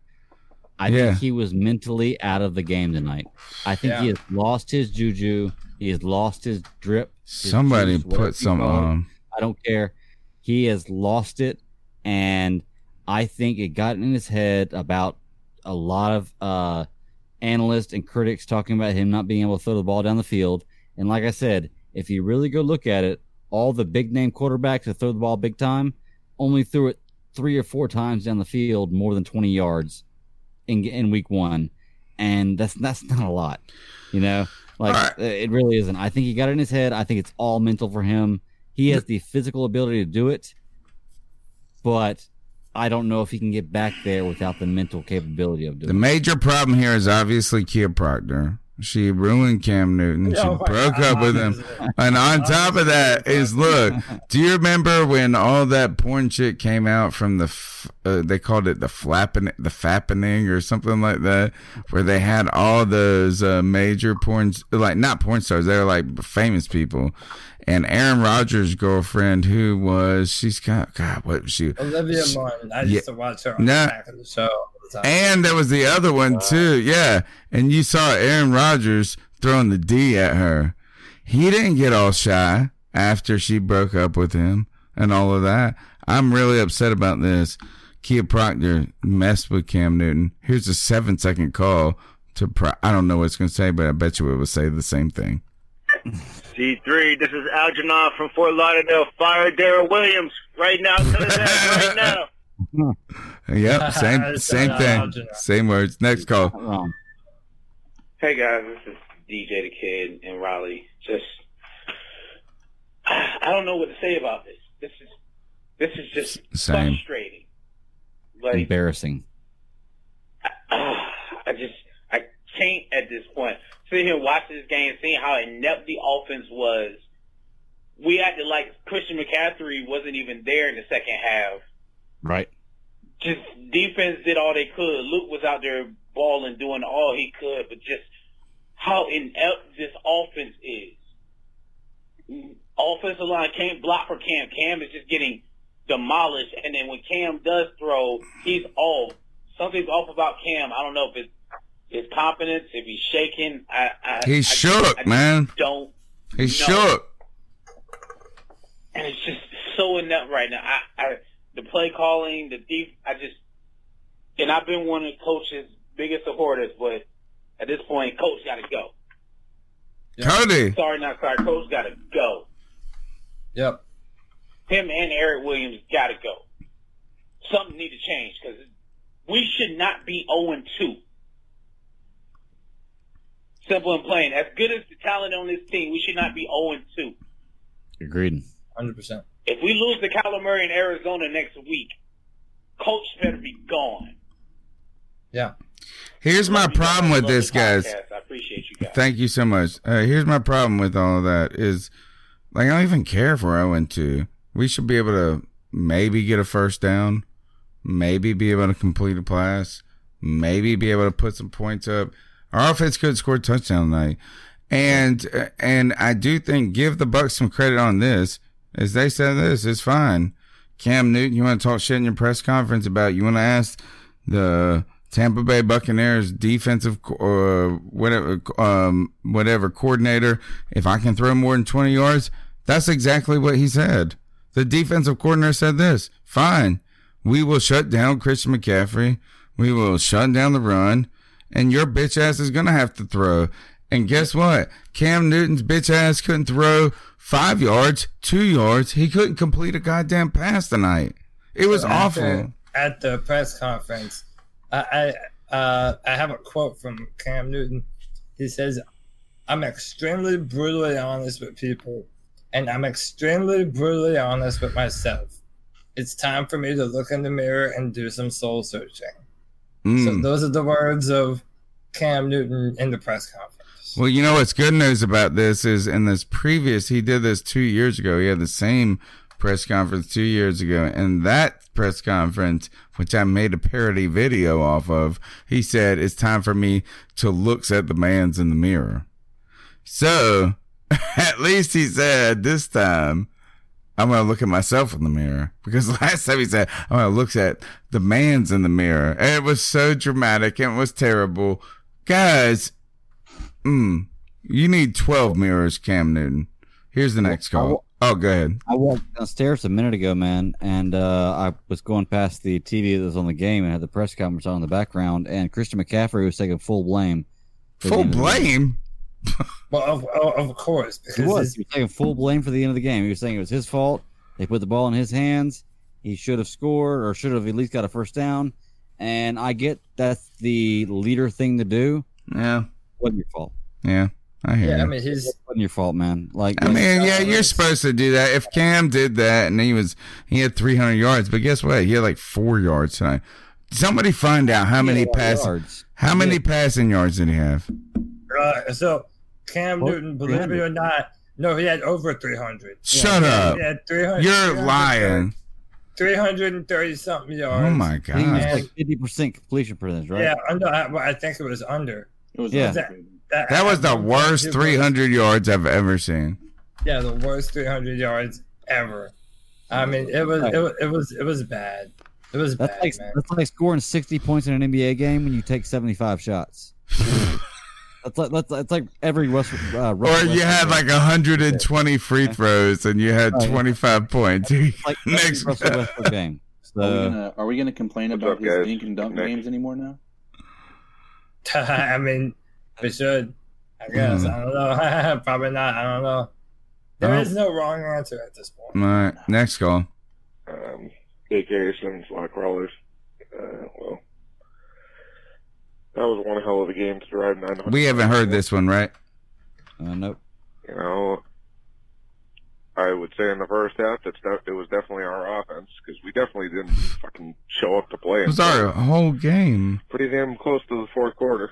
I Yeah. think he was mentally out of the game tonight. I think he has lost his juju. He has lost his drip. his Somebody juice, put you some call it. on. I don't care. He has lost it, and I think it got in his head about a lot of uh, analysts and critics talking about him not being able to throw the ball down the field. And like I said, if you really go look at it, all the big name quarterbacks that throw the ball big time only threw it three or four times down the field, more than twenty yards in in week one, and that's that's not a lot, you know. Like it really isn't. I think he got it in his head. I think it's all mental for him. He has the physical ability to do it, but I don't know if he can get back there without the mental capability of doing The major problem here is obviously Kia Proctor. She ruined Cam Newton. She Oh broke up with him. And on top of that is look, do you remember when all that porn shit came out from the f- uh, they called it the flapping the fappening or something like that where they had all those uh, major porn like not porn stars, they were like famous people. And Aaron Rodgers' girlfriend who was she's got God, what was she Olivia she- Munn. I yeah. used to watch her on No. the back of the show. All the time. And there was the other one too, yeah. And you saw Aaron Rodgers throwing the D at her. He didn't get all shy after she broke up with him and all of that. I'm really upset about this. Kia Proctor messed with Cam Newton. Here's a seven second call to. Pro- I don't know what it's going to say, but I bet you it will say the same thing. C3, this is Algernon from Fort Lauderdale. Fire Daryl Williams right now. To his ass right now. Yep, same same thing, same words. Next call. Hey guys, this is DJ the Kid in Raleigh. Just, I don't know what to say about this. This is, this is just Same. frustrating. Like, embarrassing. I just, I can't at this point. Sitting here watching this game, seeing how inept the offense was. We acted like Christian McCaffrey wasn't even there in the second half. Right. Just defense did all they could. Luke was out there balling, doing all he could, but just how inept this offense is. Offensive line can't block for Cam. Cam is just getting demolished, and then when Cam does throw, he's off. Something's off about Cam. I don't know if it's his confidence, if he's shaking. I, I He's I, shook, I man. Don't He's know. shook. and it's just so inept right now. I, I the play calling, the deep. I just and I've been one of coach's biggest supporters, but at this point, coach got to go. Cody. Sorry, not sorry. Coach got to go. Yep. Him and Eric Williams got to go. Something need to change because we should not be 0 2. Simple and plain. As good as the talent on this team, we should not be 0 2. Agreed. 100%. If we lose to Kyler Murray in Arizona next week, coach better be gone. Yeah. Here's my problem with this, guys. I appreciate you guys. Thank you so much. Uh, here's my problem with all of that is, like, I don't even care if we're 0 2. We should be able to maybe get a first down, maybe be able to complete a pass, maybe be able to put some points up. Our offense could score a touchdown tonight. And, uh, and I do think give the Bucks some credit on this. As they said this, it's fine. Cam Newton, you want to talk shit in your press conference about, you want to ask the Tampa Bay Buccaneers defensive or whatever, um, whatever coordinator, if I can throw more than 20 yards, that's exactly what he said. The defensive coordinator said this, fine. We will shut down Christian McCaffrey. We will shut down the run and your bitch ass is gonna have to throw. And guess what? Cam Newton's bitch ass couldn't throw five yards, two yards. He couldn't complete a goddamn pass tonight. It was So awful. At the press conference, I I, uh, I have a quote from Cam Newton. He says, "I'm extremely brutally honest with people, and I'm extremely brutally honest with myself. It's time for me to look in the mirror and do some soul searching." So Mm. those are the words of Cam Newton in the press conference. Well, you know what's good news about this is in this previous, he did this two years ago. He had the same press conference two years ago. And that press conference, which I made a parody video off of, he said, it's time for me to looks at the man's in the mirror. So at least he said this time, I'm going to look at myself in the mirror because last time he said, I'm going to look at the man's in the mirror. And it was so dramatic and it was terrible. Guys, mm, you need 12 mirrors, Cam Newton. Here's the next call. Oh, go ahead. I walked downstairs a minute ago, man, and uh, I was going past the TV that was on the game and had the press conference on in the background, and Christian McCaffrey was taking full blame. Full end of the game. blame? Well, of, of of course, He was. He was taking full blame for the end of the game. He was saying it was his fault. They put the ball in his hands. He should have scored or should have at least got a first down. And I get that's the leader thing to do. Yeah. Wasn't your fault. Yeah, I hear yeah, you. I mean his Wasn't your fault, man. Like I mean, yeah, you're supposed to do that. If Cam did that and he was, he had 300 yards, but guess what? He had like four yards tonight. Somebody find out how many Yeah, pass, yards. how many passing yards did he have? Uh, so Cam Well, Newton, believe it or not, no, he had over 300. Shut Yeah, up. He had 300, You're lying. 330 something yards. Oh my I think was god. like fifty percent completion percentage, right? Yeah, under, I, well, I think it was under. It was Yeah. That, that, That was the worst 300 yards I've ever seen. Yeah, the worst 300 yards ever. I mean, it was it was it was, it was bad. It was That's bad, like man. that's like scoring sixty points in an NBA game when you take seventy five shots. that's like that's, that's like every West. Uh, Or Russell you had Westbrook like 120 free throws and you had Oh, yeah. 25 points. like Next. Russell Westbrook game. Are we So gonna are we gonna complain about up, his guys? dink and dunk Nick. games anymore now? I mean, we should. I guess. I don't know. Probably not. I don't know. There Oh. is no wrong answer at this point. All right, next call. Um, AKA Simmons Lock Crawlers. Uh, well, that was one hell of a game to drive 900. We haven't heard this one, right? uh, nope. You know, I would say in the first half, it's de- it was definitely our offense because we definitely didn't fucking show up to play. It was our whole game. pretty damn close to the fourth quarter.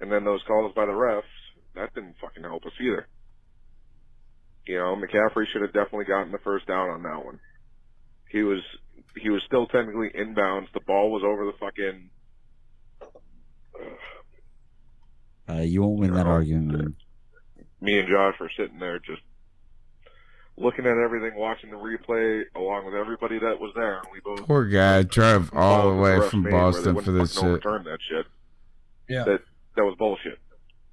And then those calls by the refs, that didn't fucking help us either. You know, McCaffrey should have definitely gotten the first down on that one. He was he was still technically inbounds. The ball was over the fucking Uh, you won't win that argument, man. Me and Josh were sitting there just looking at everything, watching the replay along with everybody that was there, and we both Poor guy drove all the way from made where they Boston for this shit. overturn that shit. Yeah. That that was bullshit.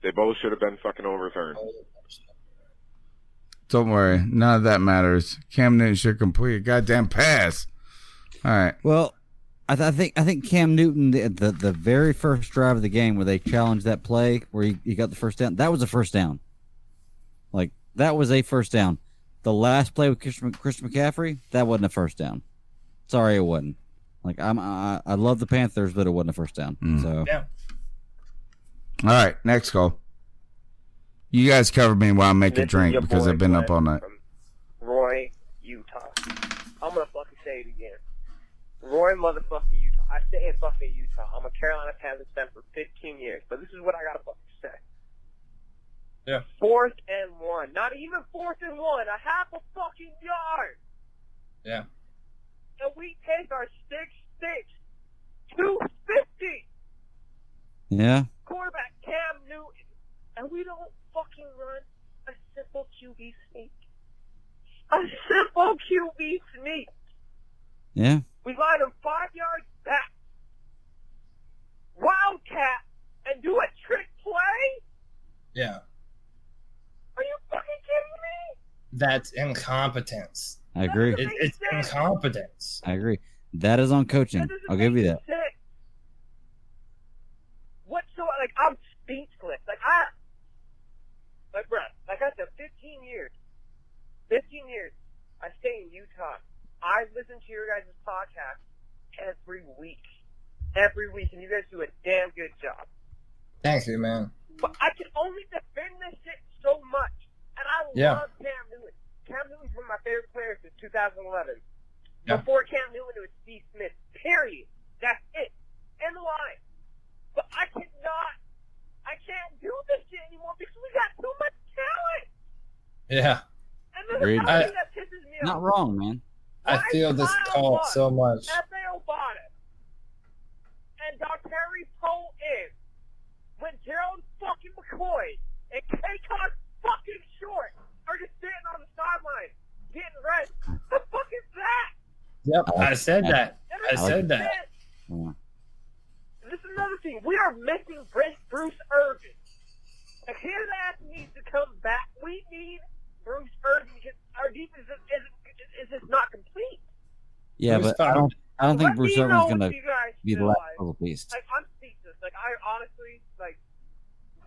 They both should have been fucking overturned. Don't worry, none of that matters. Cam Newton should complete a goddamn pass. All right. Well, I, th- I think I think Cam Newton the, the the very first drive of the game where they challenged that play where he, he got the first down that was a first down. Like that was a first down. The last play with Christian, Christian McCaffrey that wasn't a first down. Sorry, it wasn't. Like I'm I, I love the Panthers, but it wasn't a first down. Mm. So Yeah. All right, next call. You guys cover me while I make a This is drink because I've been up all night. Roy, Utah. I'm gonna fucking say it again. Roy, motherfucking Utah. I stay in fucking Utah. I'm a Carolina Panthers fan for 15 years, but this is what I gotta fucking say. Yeah. Fourth and one. Not even fourth and one. A half a fucking yard. Yeah. And we take our six six, two fifty yeah, quarterback Cam Newton, and we don't fucking run a simple QB sneak. A simple QB sneak. yeah. We line him five yards back. Wildcat and do a trick play? Yeah. Are you fucking kidding me? That's incompetence. I agree. It, it's incompetence. I agree. That is on coaching. I'll give you that. Sick. Like I'm speechless. Like I, like bruh, like I said, 15 years, 15 years. I stay in Utah. I listen to your guys' podcast every week, every week, and you guys do a damn good job. Thank you, man. But I can only defend this shit so much. And I Yeah. love Cam Newton. Cam Newton's one of my favorite players since 2011. Yeah. Before Cam Newton, it was Steve Smith. Period. That's it. End of line. But I cannot, I can't do this shit anymore because we got too much talent. Yeah. And this Agreed. the I- that pisses me Not off. wrong, man. I feel this call so much. FAO bought it. And Terry Poe is. When Gerald fucking McCoy and Kawann fucking Short are just sitting on the sideline getting ready. The fuck is that? Yep, I said that. I And said that. Yeah. This is another thing. We are missing Brent Bruce Irvin. Like his ass needs to come back. We need Bruce Irvin because our defense is, is, is just not complete. Yeah, Bruce but I don't. I don't think Bruce me Irvin's gonna if you guys be the last like- puzzle piece. Like I'm speechless. Like I honestly like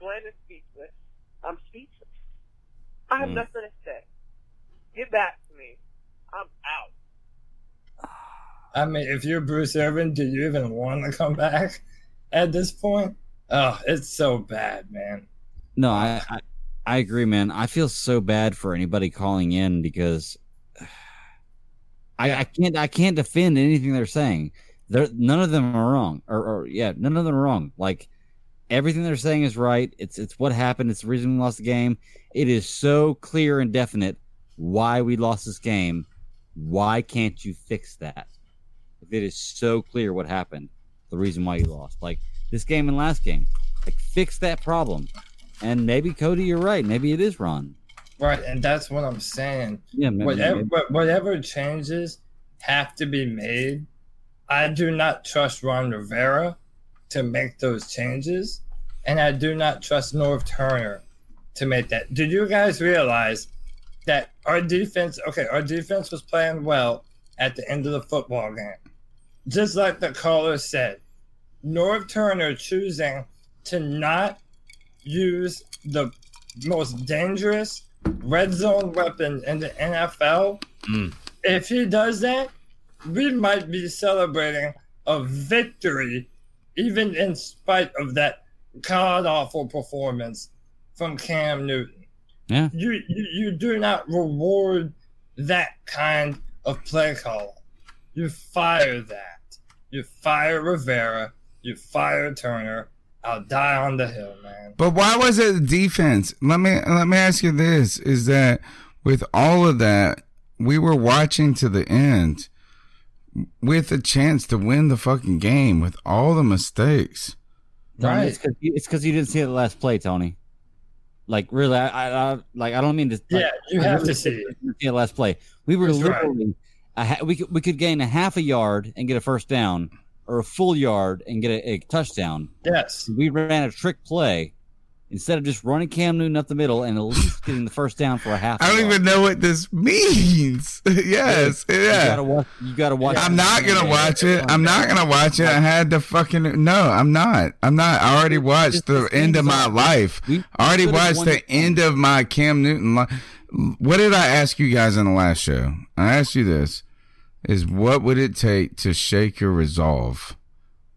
Glenn is speechless. I'm speechless. I have Mm. nothing to say. Get back to me. I'm out. I mean, if you're Bruce Irvin, do you even want to come back at this point? Oh, it's so bad, man. No, I, I I agree, man. I feel so bad for anybody calling in because I, I can't I can't defend anything they're saying. They're none of them are wrong, or, or yeah, none of them are wrong. Like everything they're saying is right. It's it's what happened. It's the reason we lost the game. It is so clear and definite why we lost this game. Why can't you fix that? If it is so clear what happened, the reason why you lost, like this game and last game, like fix that problem. And maybe Cody, you're right. Maybe it is Ron. Right, and that's what I'm saying. Yeah, maybe, whatever, maybe. whatever changes have to be made. I do not trust Ron Rivera to make those changes, and I do not trust Norv Turner to make that. Did you guys realize that our defense? Okay, our defense was playing well at the end of the football game, just like the caller said. Norv Turner choosing to not use the most dangerous red zone weapon in the NFL. Hmm. If he does that, we might be celebrating a victory, even in spite of that god awful performance from Cam Newton. Yeah. You, you you do not reward that kind of play call. You fire that. You fire Rivera. You fire Turner. I'll die on the hill, man. But why was it the defense? Let me let me ask you this: Is that with all of that, we were watching to the end with a chance to win the fucking game with all the mistakes. Tony, It's because you, you didn't see the last play, Tony. Like really, I, I, I like I don't mean to. Yeah, like, you have really to see it. see the last play. We were That's right. literally, a we could we could gain a half a yard and get a first down, or a full yard and get a, a touchdown. Yes. We ran a trick play instead of just running Cam Newton up the middle and at least getting the first down for a half. I don't even know what this means. yes, You gotta watch. You gotta watch. I'm not gonna watch it. I'm not gonna watch it. I had to fucking no. I'm not. I'm not. I already watched the end of my life. I already watched the end of my Cam Newton life. What did I ask you guys in the last show? I asked you this: is what would it take to shake your resolve?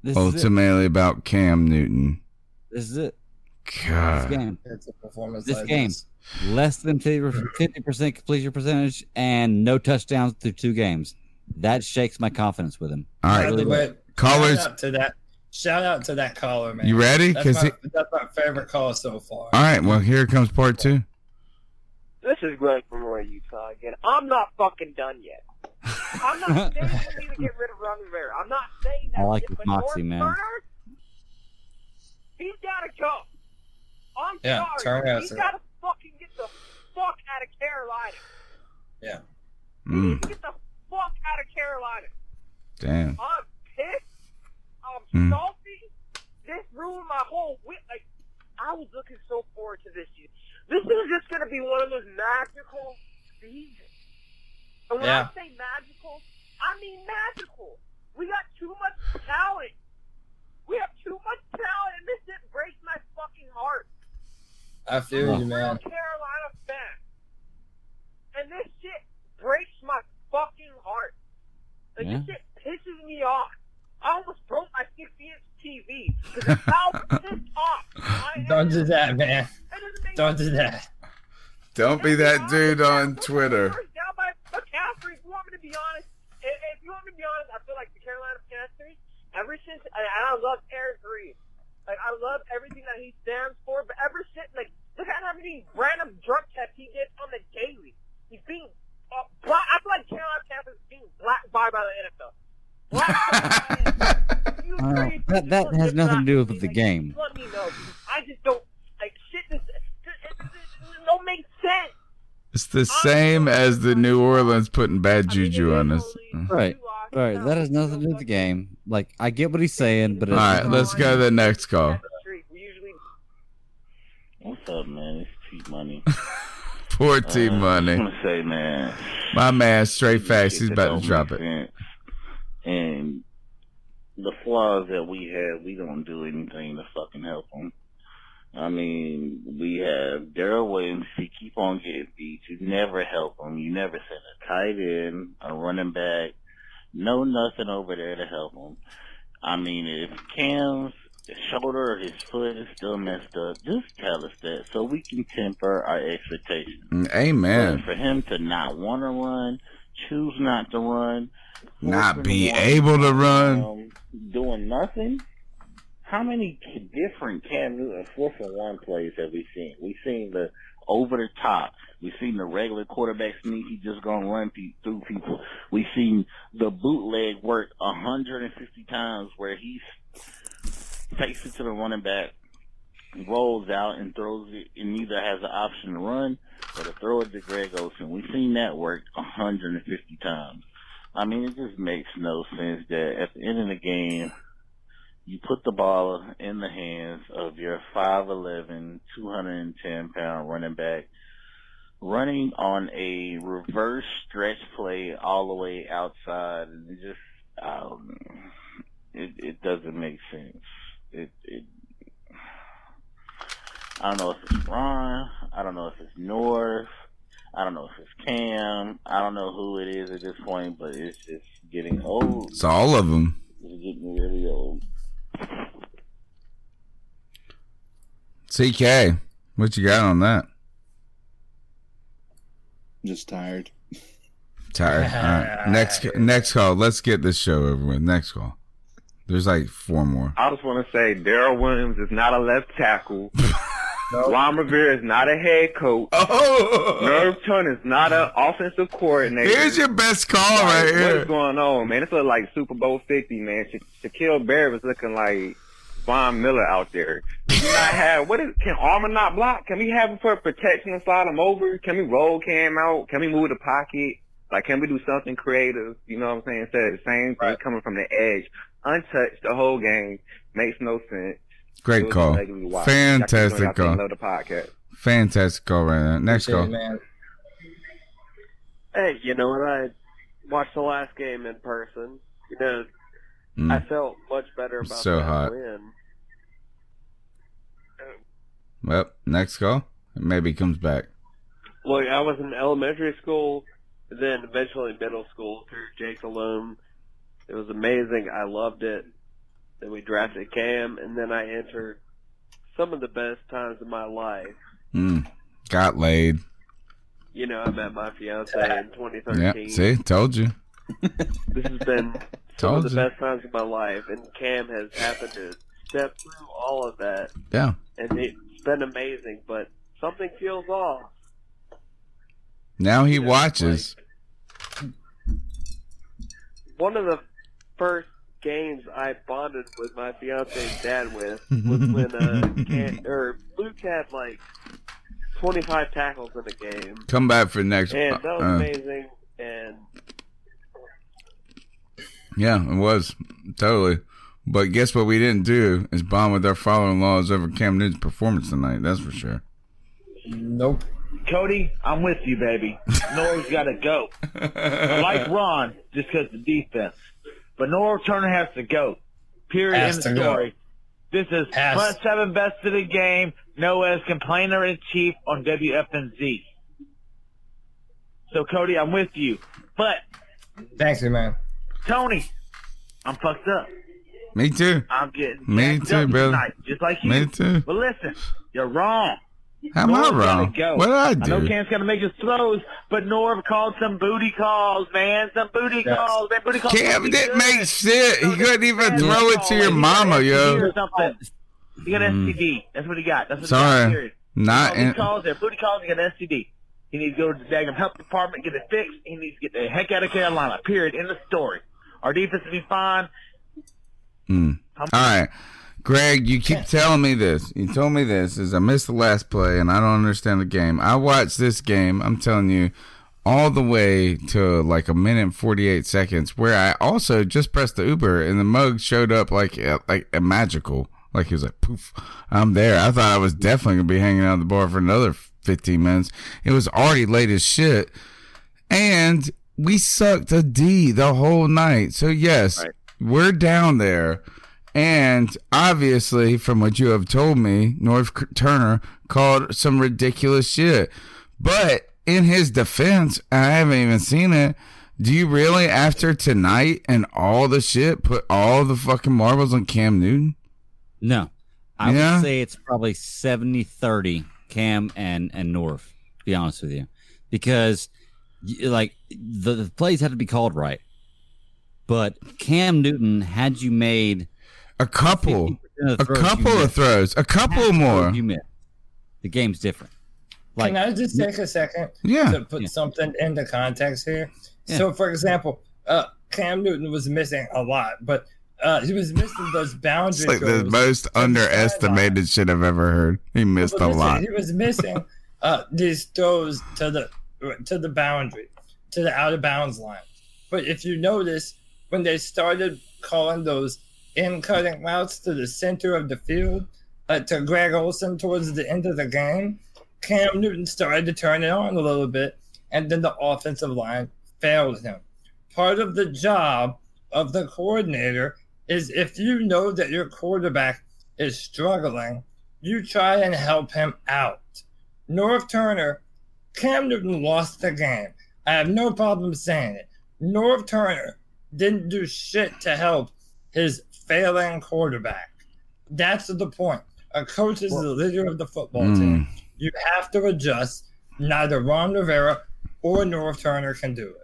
This ultimately about Cam Newton. This is it. God. This game. Performance This like game. this. Less than 50 percent completion percentage and no touchdowns through two games. That shakes my confidence with him. All right. Really does. Callers- shout out to that. Shout out to that caller, man. You ready? That's 'Cause my, he- that's my favorite call so far. All right. Well, here comes part two. This is Glenn from Roy, Utah again. I'm not fucking done yet. I'm not saying we need to get rid of Ron Rivera. I'm not saying that. I like shit, his moxie, man. Turner, he's got to go. I'm Yeah, sorry. Turner has he's got to fucking get the fuck out of Carolina. Yeah. Mm, Get the fuck out of Carolina. damn. I'm pissed. I'm Mm. salty. This ruined my whole week. Like, I was looking so forward to this year. This is just going to be one of those magical seasons. And when Yeah. I say magical, I mean magical. We got too much talent. We have too much talent, and this didn't break my I feel you, man. Carolina fan. And this shit breaks my fucking heart. Like, Yeah. this shit pisses me off. I almost broke my 60 inch TV because of how pissed off I. Don't do that, man. Don't do that. Don't be that dude on Twitter. Down by McCaffrey. If you want me to be honest, if, if you want me to be honest, I feel like the Carolina Panthers, ever since, and and I love Eric Reid. Like, I love everything that he stands for, but ever since, like, look at how many random drug tests he gets on the daily. He's being, uh, black, I feel like Carolina Panthers is being blackballed by the NFL. Uh, that that has nothing to do with the game. Let me know. I just don't, like, shit, this, this, this, this don't make sense. It's the same as the New Orleans putting bad juju on us. Right. Right. That has nothing to do with the game. Like I get what he's saying, but All right, let's go to the next call. What's up, man? It's T Money. Poor T Uh, Money. I'm gonna say, man. My man, straight facts. He's about to drop it. sense. And the flaws that we have, we don't do anything to fucking help them. I mean, we have Daryl Williams. He keep on getting beat. You never help him. You never send a tight end, a running back, no nothing over there to help him. I mean, if Cam's shoulder or his foot is still messed up, just tell us that so we can temper our expectations. Mm, Amen. But for him to not want to run, choose not to run, Not be able to run. um, doing nothing. How many different Cam Newton fourth and one plays have we seen? We've seen the over the top. We've seen the regular quarterback sneak. He just gonna run pe- through people. We've seen the bootleg work 150 times where he takes it to the running back, rolls out and throws it, and either has an option to run or to throw it to Greg Olsen. We've seen that work 150 times. I mean, it just makes no sense that at the end of the game, you put the ball in the hands of your 5'11", 210 pound running back, running on a reverse stretch play all the way outside, and it just, um, it, it doesn't make sense. It, it, I don't know if it's Ron, I don't know if it's Norv, I don't know if it's Cam, I don't know who it is at this point, but it's just getting old. It's all of them. It's getting really old. CK, what you got on that? Just tired. Tired. All right. Next, next call. Let's get this show over with. Next call. There's like four more. I just want to say Daryl Williams is not a left tackle. Ron Rivera is not a head coach. Oh. Norv Turner is not an offensive coordinator. Here's your best call right here. What is going on, man? It's like Super Bowl 50, man. Sha- Shaquille Barrett was looking like Von Miller out there. We not have, what is, can Armah not block? Can we have him for protection and slide him over? Can we roll Cam out? Can we move the pocket? Like, can we do something creative? You know what I'm saying? Instead of the same thing coming from the edge, untouched the whole game, makes no sense. Great call. ugly to watch. Y'all keep doing Fantastic y'all call. Love the podcast. Fantastic call right now. Next call. man. Hey, you know what? I watched the last game in person, you know, Mm. I felt much better about So that hot. win. Well, next call. Maybe he comes back. Look, I was in elementary school, then eventually middle school through Jake Delhomme. It was amazing. I loved it. Then we drafted Cam, and then I entered some of the best times of my life. Mm. Got laid. You know, I met my fiance in 2013. Yeah. See, told you. This has been some Told of the you. best times of my life, and Cam has happened to step through all of that. Yeah. And it's been amazing, but something feels off. Now he watches. One of the first games I bonded with my fiance's dad with was when uh, Cam, or Luke had like 25 tackles in a game. Come back for next. And that was uh, amazing. And Yeah, it was totally. But guess what? We didn't do is bond with our father-in-laws over Cam Newton's performance tonight. That's for sure. Nope. Cody, I'm with you, baby. Norv's got to go. I like Ron just because the defense, but Norv Turner has to go. Period. Has End to of go. story. This is Pass. front seven best of the game. Noah's complainer in chief on WFNZ. So Cody, I'm with you. But Thanks, man. Tony, I'm fucked up. Me too. I'm getting Me too, up brother. tonight, just like you. Me too. But listen, you're wrong. How am I Norv's gotta wrong? Go. What did I do? I know do? Cam's gonna make his throws, but Norv called some booty calls, man. Some booty Yes. calls, man. Booty calls. Cam must be didn't good. make shit. He couldn't even Man, throw it to your mama, yo. or something. He got Mm. STD. That's what he got. That's what he Sorry. got. Not All these in- calls there. Booty calls. He got STD. He needs to go to the daggum health department, get it fixed. He needs to get the heck out of Carolina. Period. In the story. Our defense will be fine. Mm. All right. Greg, you keep telling me this. You told me this is I missed the last play and I don't understand the game. I watched this game, I'm telling you, all the way to like a minute and 48 seconds where I also just pressed the Uber and the mug showed up like a, like a magical. Like he was like, poof, I'm there. I thought I was definitely going to be hanging out at the bar for another 15 minutes. It was already late as shit. And we sucked a D the whole night. So yes, we're down there. And obviously, from what you have told me, Norv Turner called some ridiculous shit. But in his defense, I haven't even seen it. Do you really, after tonight and all the shit, put all the fucking marbles on Cam Newton? No. I Yeah? would say it's probably 70 30 Cam and, and Norv, to be honest with you. Because, like, the, the plays had to be called right. But Cam Newton, had you made a couple, a couple of throws, a couple more. You missed. The game's different. Like, Can I just take a second Yeah. to put something into context here? So, for example, uh, Cam Newton was missing a lot, but uh, he was missing those boundaries. Like the most underestimated shit I've ever heard. He missed a But listen, lot. He was missing uh, these throws to the to the boundary, to the out of bounds line. But if you notice, when they started calling those in cutting routes to the center of the field, uh, to Greg Olsen towards the end of the game, Cam Newton started to turn it on a little bit, and then the offensive line failed him. Part of the job of the coordinator is if you know that your quarterback is struggling, you try and help him out. Norv Turner, Cam Newton lost the game. I have no problem saying it. Norv Turner didn't do shit to help his failing quarterback. That's the point. A coach is the leader of the football Mm. team. You have to adjust. Neither Ron Rivera or Norv Turner can do it.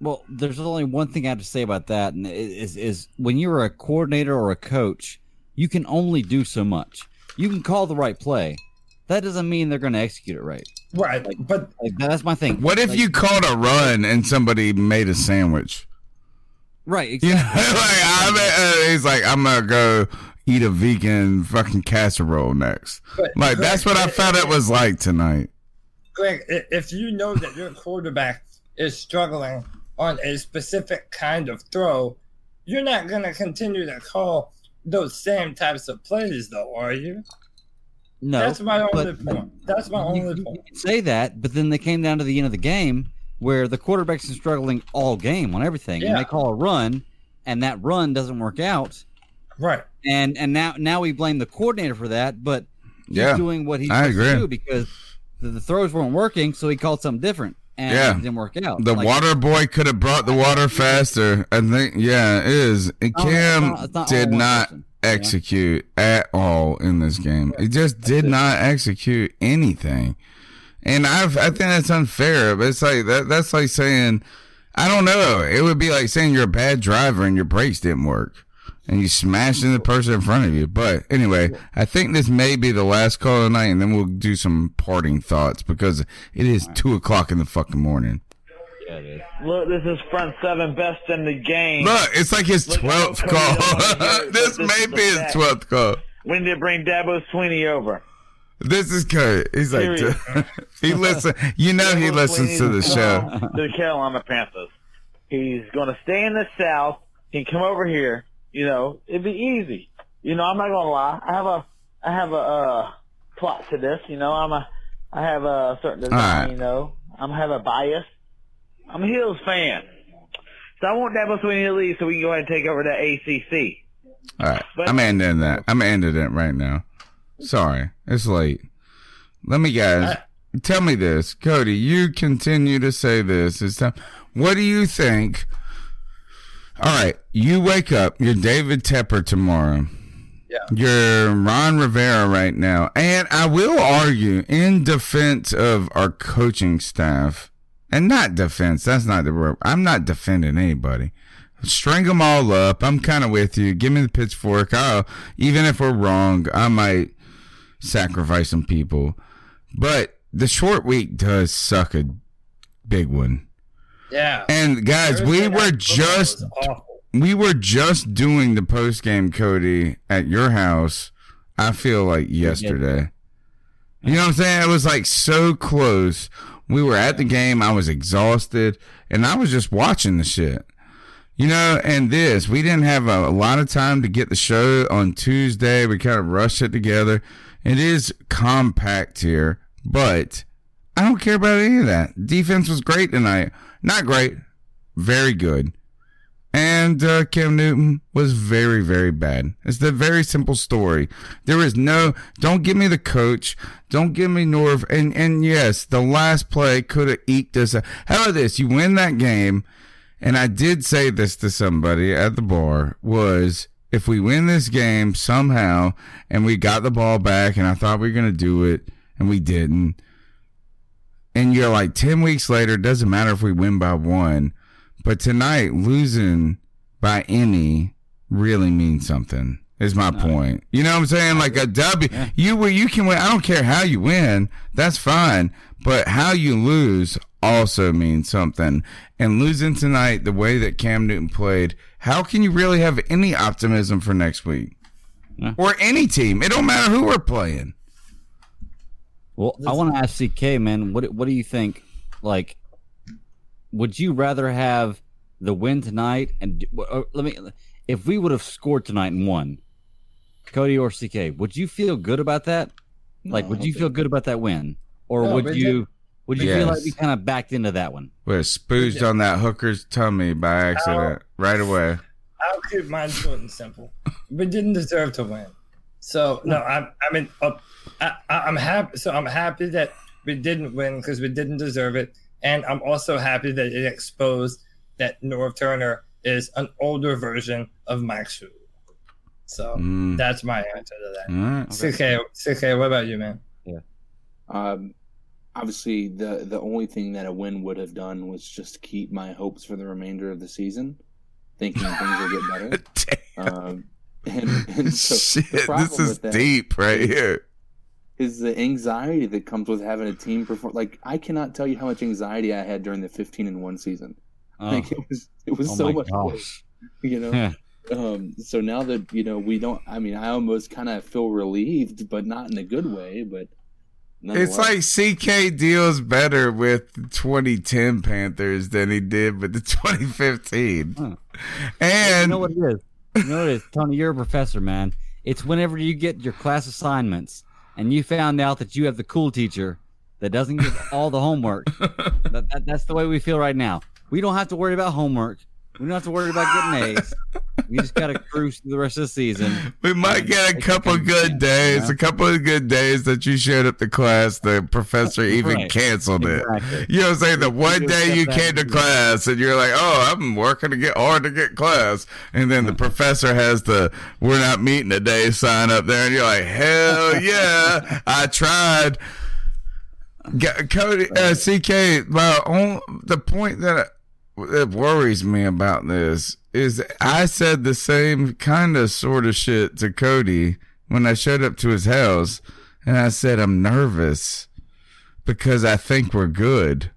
Well, there's only one thing I have to say about that, and it is is when you're a coordinator or a coach, you can only do so much. You can call the right play. That doesn't mean they're going to execute it right. Right, but like, that's my thing. What if Like, you called a run and somebody made a sandwich? Right, You know, like I mean, uh, he's like, I'm gonna go eat a vegan fucking casserole next. But- like that's what I felt it was like tonight. Greg, if you know that your quarterback is struggling on a specific kind of throw, you're not going to continue to call those same types of plays, though, are you? No, That's my only but- point. That's my only point. say that, but then they came down to the end of the game where the quarterback's been struggling all game on everything, and they call a run, and that run doesn't work out. Right. And and now now we blame the coordinator for that, but he's Yeah, doing what he's I supposed to do because the, the throws weren't working, so he called something different, and Yeah. it didn't work out. The Like, water boy could have brought the water faster. I think, yeah, it is. And Oh, it's Cam not- it's not did not person, execute at all in this game. He just did not execute anything. And I've, I think that's unfair. But it's like that. That's like saying, I don't know. It would be like saying you're a bad driver and your brakes didn't work, and you smashed into the person in front of you. But anyway, I think this may be the last call of the night, and then we'll do some parting thoughts because it is two o'clock in the fucking morning. Look, this is front seven best in the game. Look, it's like his twelfth call. doesn't wanna hear it, this may be his twelfth call. We need to bring Dabo Swinney over. This is Kurt. He's like, Period. he listen. You know he listens to the show. come To the Carolina Panthers. He's going to stay in the South. He can come over here. You know, it'd be easy. You know, I'm not going to lie. I have a, I have a uh, plot to this. You know, I'm a, I have a certain design. right. You know, I'm have a bias. I'm a Hills fan, so I want Dabo Swinney to leave so we can go ahead and take over the ACC. All right, I'm ending that. I'm ending it right now. Sorry, it's late. Let me guys tell me this, Cody. You continue to say this. It's time. What do you think? All right, you wake up. You're David Tepper tomorrow. Yeah. You're Ron Rivera right now. And I will argue in defense of our coaching staff, and not defense, that's not the word. I'm not defending anybody. String them all up. I'm kind of with you. Give me the pitchfork. I'll, even if we're wrong, I might sacrifice some people. But the short week does suck a big one. Yeah. And guys, we were just we were just doing the post game, Cody, at your house. I feel like yesterday. You know what I'm saying? It was like so close. We were at the game. I was exhausted, and I was just watching the shit. You know, and this we didn't have a, a lot of time to get the show on Tuesday. We kind of rushed it together. It is compact here, but I don't care about any of that. Defense was great tonight. Not great, very good. And uh, Cam Newton was very, very bad. It's the very simple story. There is no. Don't give me the coach. Don't give me Norv. And and yes, the last play could have eked us. out. How about this? You win that game, and I did say this to somebody at the bar was if we win this game somehow, and we got the ball back, and I thought we were gonna do it, and we didn't. And you're like ten weeks later. It doesn't matter if we win by one. But tonight, losing by any really means something. Is my point. You know what I'm saying? Like a W, you were you can win. I don't care how you win. That's fine. But how you lose also means something. And losing tonight, the way that Cam Newton played, how can you really have any optimism for next week or any team? It don't matter who we're playing. Well, I want to ask CK, man. What what do you think? Like, would you rather have the win tonight? And let me, if we would have scored tonight and won, Cody or CK, would you feel good about that? Like, No, would you feel good about that win, or No, would you? that- Would you feel like we kind of backed into that one? We're spooged on that hooker's tummy by accident right away. I'll keep mine short and simple. We didn't deserve to win. So no, I'm I mean uh, I, I- I'm happy. So I'm happy that we didn't win because we didn't deserve it, and I'm also happy that it exposed that Norv Turner is an older version of Mike Shula. So Mm. that's my answer to that. Alright. CK, CK, what about you, man? Yeah. Um, obviously, the the only thing that a win would have done was just keep my hopes for the remainder of the season, thinking things will get better. um, and, and so the Shit, problem this is deep right is- here. Is the anxiety that comes with having a team perform? Like I cannot tell you how much anxiety I had during the fifteen and one season. Oh. Like it was, it was Oh so much. gosh. work, you know. Yeah. Um, so now that you know we don't, I mean, I almost kind of feel relieved, but not in a good way. But It's like CK deals better with the 2010 Panthers than he did with the 2015. And you know what it is? You know what it is, Tony. You're a professor, man. It's whenever you get your class assignments and you found out that you have the cool teacher that doesn't give all the homework. that, that, that's the way we feel right now. We don't have to worry about homework. We don't have to worry about getting A's. We just got to cruise through the rest of the season. we might get a couple good days, a couple of good days that you showed up to class. The professor even Right. canceled it. You know what I'm saying? The one day you came to class and you're like, oh, I'm working to get hard to get class. And then the professor has the, we're not meeting today sign up there. And you're like, hell yeah, I tried. Cody, uh, CK, my own, the point that, that worries me about this is I said the same kind of sort of shit to Cody when I showed up to his house. And I said, I'm nervous because I think we're good.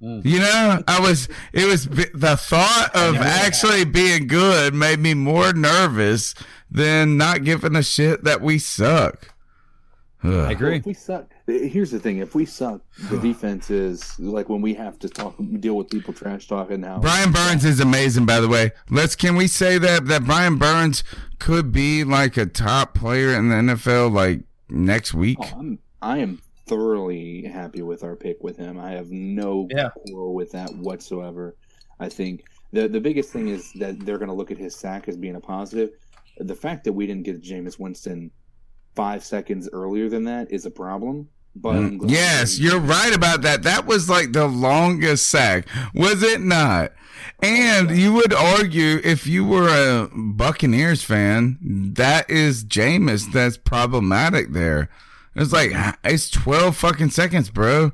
You know, I was, it was the thought of actually being good made me more nervous than not giving a shit that we suck. Ugh. Well, if we suck, here's the thing: if we suck, the defense is like when we have to talk, deal with people trash talking. Now, Brian Burns is amazing, by the way. Let's can we say that that Brian Burns could be like a top player in the NFL like next week? Oh, I'm, I am thoroughly happy with our pick with him. I have no quarrel with that whatsoever. I think the the biggest thing is that they're going to look at his sack as being a positive. The fact that we didn't get Jameis Winston five seconds earlier than that is a problem. But Mm, Yes, you're right about that. That was like the longest sack, was it not? And you would argue if you were a Buccaneers fan, that is Jameis that's problematic there. It's like it's 12 fucking seconds, bro.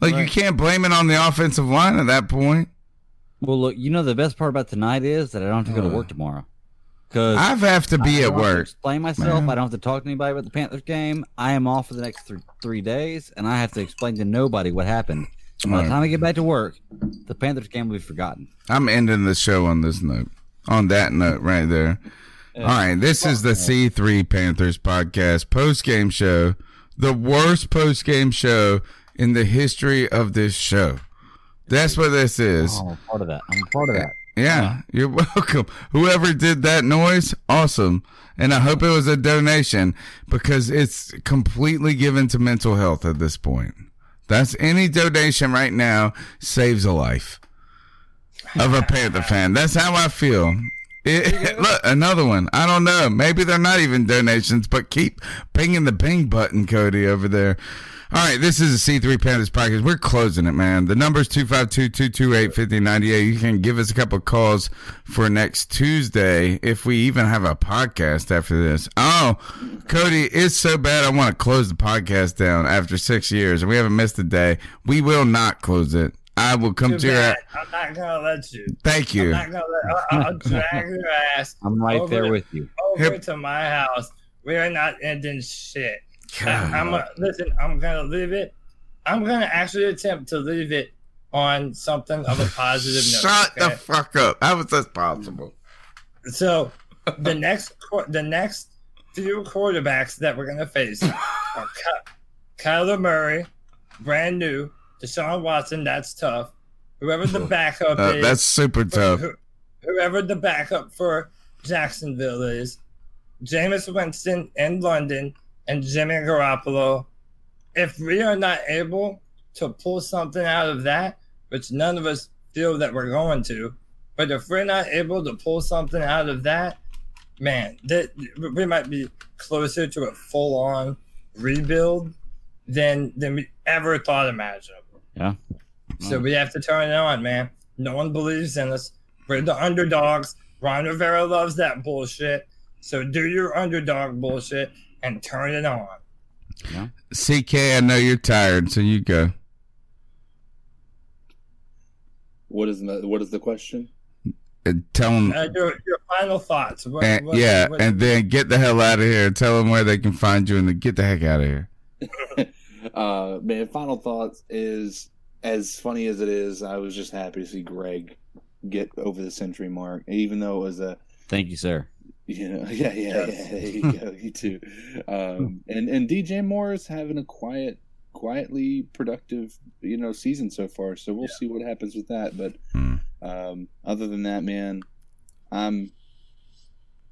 Like you can't blame it on the offensive line at that point. Well, look, you know the best part about tonight is that I don't have to go to work tomorrow. Because I have to be at work, explain myself. man. I don't have to talk to anybody about the Panthers game. I am off for the next th- three days, and I have to explain to nobody what happened. And by the time I get back to work, the Panthers game will be forgotten. I'm ending the show on this note. On that note, right there. All right, this is the C3 Panthers podcast post game show, the worst post game show in the history of this show. That's what this is. Oh, I'm a part of that. I'm a part of that. Yeah, you're welcome. Whoever did that noise, awesome. And I hope it was a donation because it's completely given to mental health at this point. That's any donation right now saves a life of a Panther fan. That's how I feel. It- look, another one. I don't know. Maybe they're not even donations, but keep pinging the ping button, Cody, over there. All right, this is a C3 Panthers podcast. We're closing it, man. The number's 252-228-5098. You can give us a couple calls for next Tuesday if we even have a podcast after this. Oh, Cody, it's so bad I want to close the podcast down after six years, and we haven't missed a day. We will not close it. I will come Too to your... I'm not gonna let you. Thank you. I'm not gonna let, I'll, I'll drag your ass. I'm right there to- with you. Over to my house. We are not ending shit. I, am listen. I'm gonna leave it. I'm gonna actually attempt to leave it on something of a positive note. Shut the fuck up. How is that possible? So the next the next few quarterbacks that we're gonna face are Ky- Kyler Murray, brand new. Deshaun Watson, that's tough. Whoever the backup Uh, is, that's super tough. who- whoever the backup for Jacksonville is, Jameis Winston in London, and Jimmy Garoppolo. If we are not able to pull something out of that, which none of us feel that we're going to, but if we're not able to pull something out of that, man, that we might be closer to a full-on rebuild than than we ever thought imaginable. Yeah. So we have to turn it on, man. No one believes in us. We're the underdogs. Ron Rivera loves that bullshit. So do your underdog bullshit and turn it on. CK, I know you're tired, so you go. What is the what is the question? Uh, Tell them, Uh, your, your final thoughts. What, and, what- yeah, what- and then get the hell out of here. Tell them where they can find you, and then get the heck out of here. Uh, man, final thoughts is as funny as it is. I was just happy to see Greg get over the century mark, even though it was a Thank you, sir. You know, yeah, yeah, yeah. There you go, you too. Um, and and DJ Moore is having a quiet, quietly productive, you know, season so far. So we'll see what happens with that. But um, other than that, man, I'm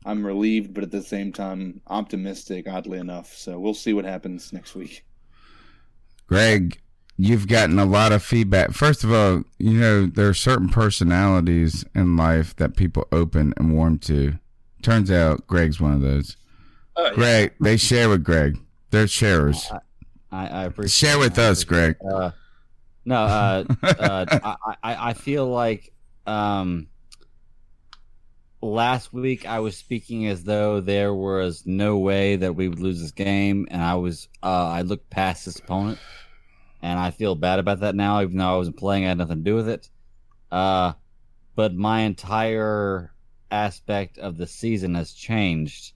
I'm relieved, but at the same time optimistic. Oddly enough, so we'll see what happens next week. Greg, you've gotten a lot of feedback. First of all, you know, there are certain personalities in life that people open and warm to. Turns out Greg's one of those. Oh, yeah. Greg, they share with Greg. They're sharers. I, I appreciate. Share with us, Greg. Uh, no, uh, uh, I, I, I feel like um, last week I was speaking as though there was no way that we would lose this game, and I was uh, I looked past this opponent, and I feel bad about that now, even though I wasn't playing, I had nothing to do with it. Uh, but my entire aspect of the season has changed,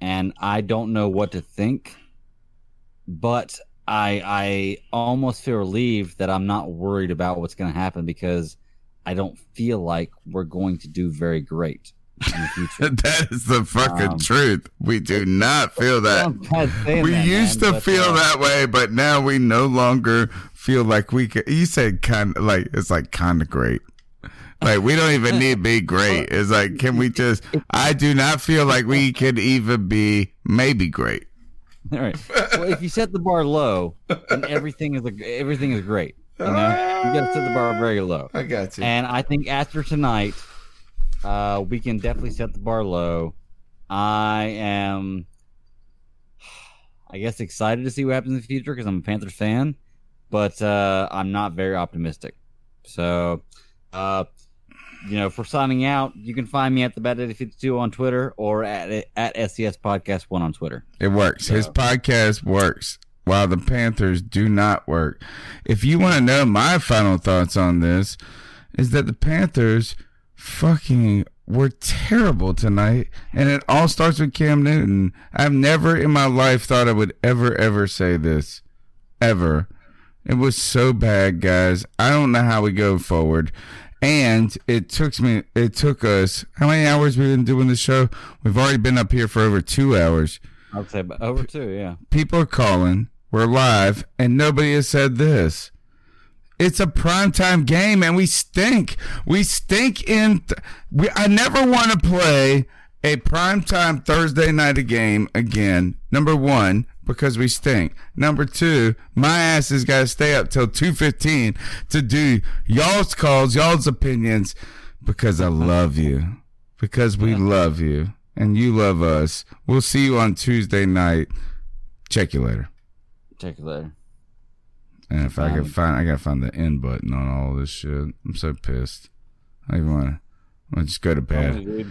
and I don't know what to think but I I almost feel relieved that I'm not worried about what's going to happen because I don't feel like we're going to do very great in the future. that is the fucking Um, truth. We do not feel that. I'm bad saying We that, used man, to feel uh, that way, but now we no longer feel like we could. You said kind of like it's like kind of great. Like we don't even need to be great. It's like can we just? I do not feel like we could even be maybe great. All right. Well, if you set the bar low, then everything is everything is great. You know, you got to set the bar very low. I got you. And I think after tonight, uh, we can definitely set the bar low. I am, I guess, excited to see what happens in the future because I'm a Panthers fan, but uh, I'm not very optimistic. So, uh, you know, for signing out, you can find me at the Bad Daddy 52 on Twitter or at at SCS Podcast One on Twitter. It works. His podcast works while the Panthers do not work. If you want to know my final thoughts on this, is that the Panthers fucking were terrible tonight, and it all starts with Cam Newton. I've never in my life thought I would ever, ever say this. Ever. It was so bad, guys. I don't know how we go forward. And it took me, it took us, how many hours we've been doing the show? We've already been up here for over two hours. I would say over two, yeah. People are calling. We're live, and nobody has said this. It's a primetime game, and we stink. We stink in. Th- we. I never want to play a primetime Thursday night game again. Number one, because we stink. Number two, my ass has got to stay up till two fifteen to do y'all's calls, y'all's opinions, because I love you. Because we love you, and you love us. We'll see you on Tuesday night. Check you later. Check you later. And if I can find, I gotta find the end button on all this shit. I'm so pissed. I even want to. I just go to bed.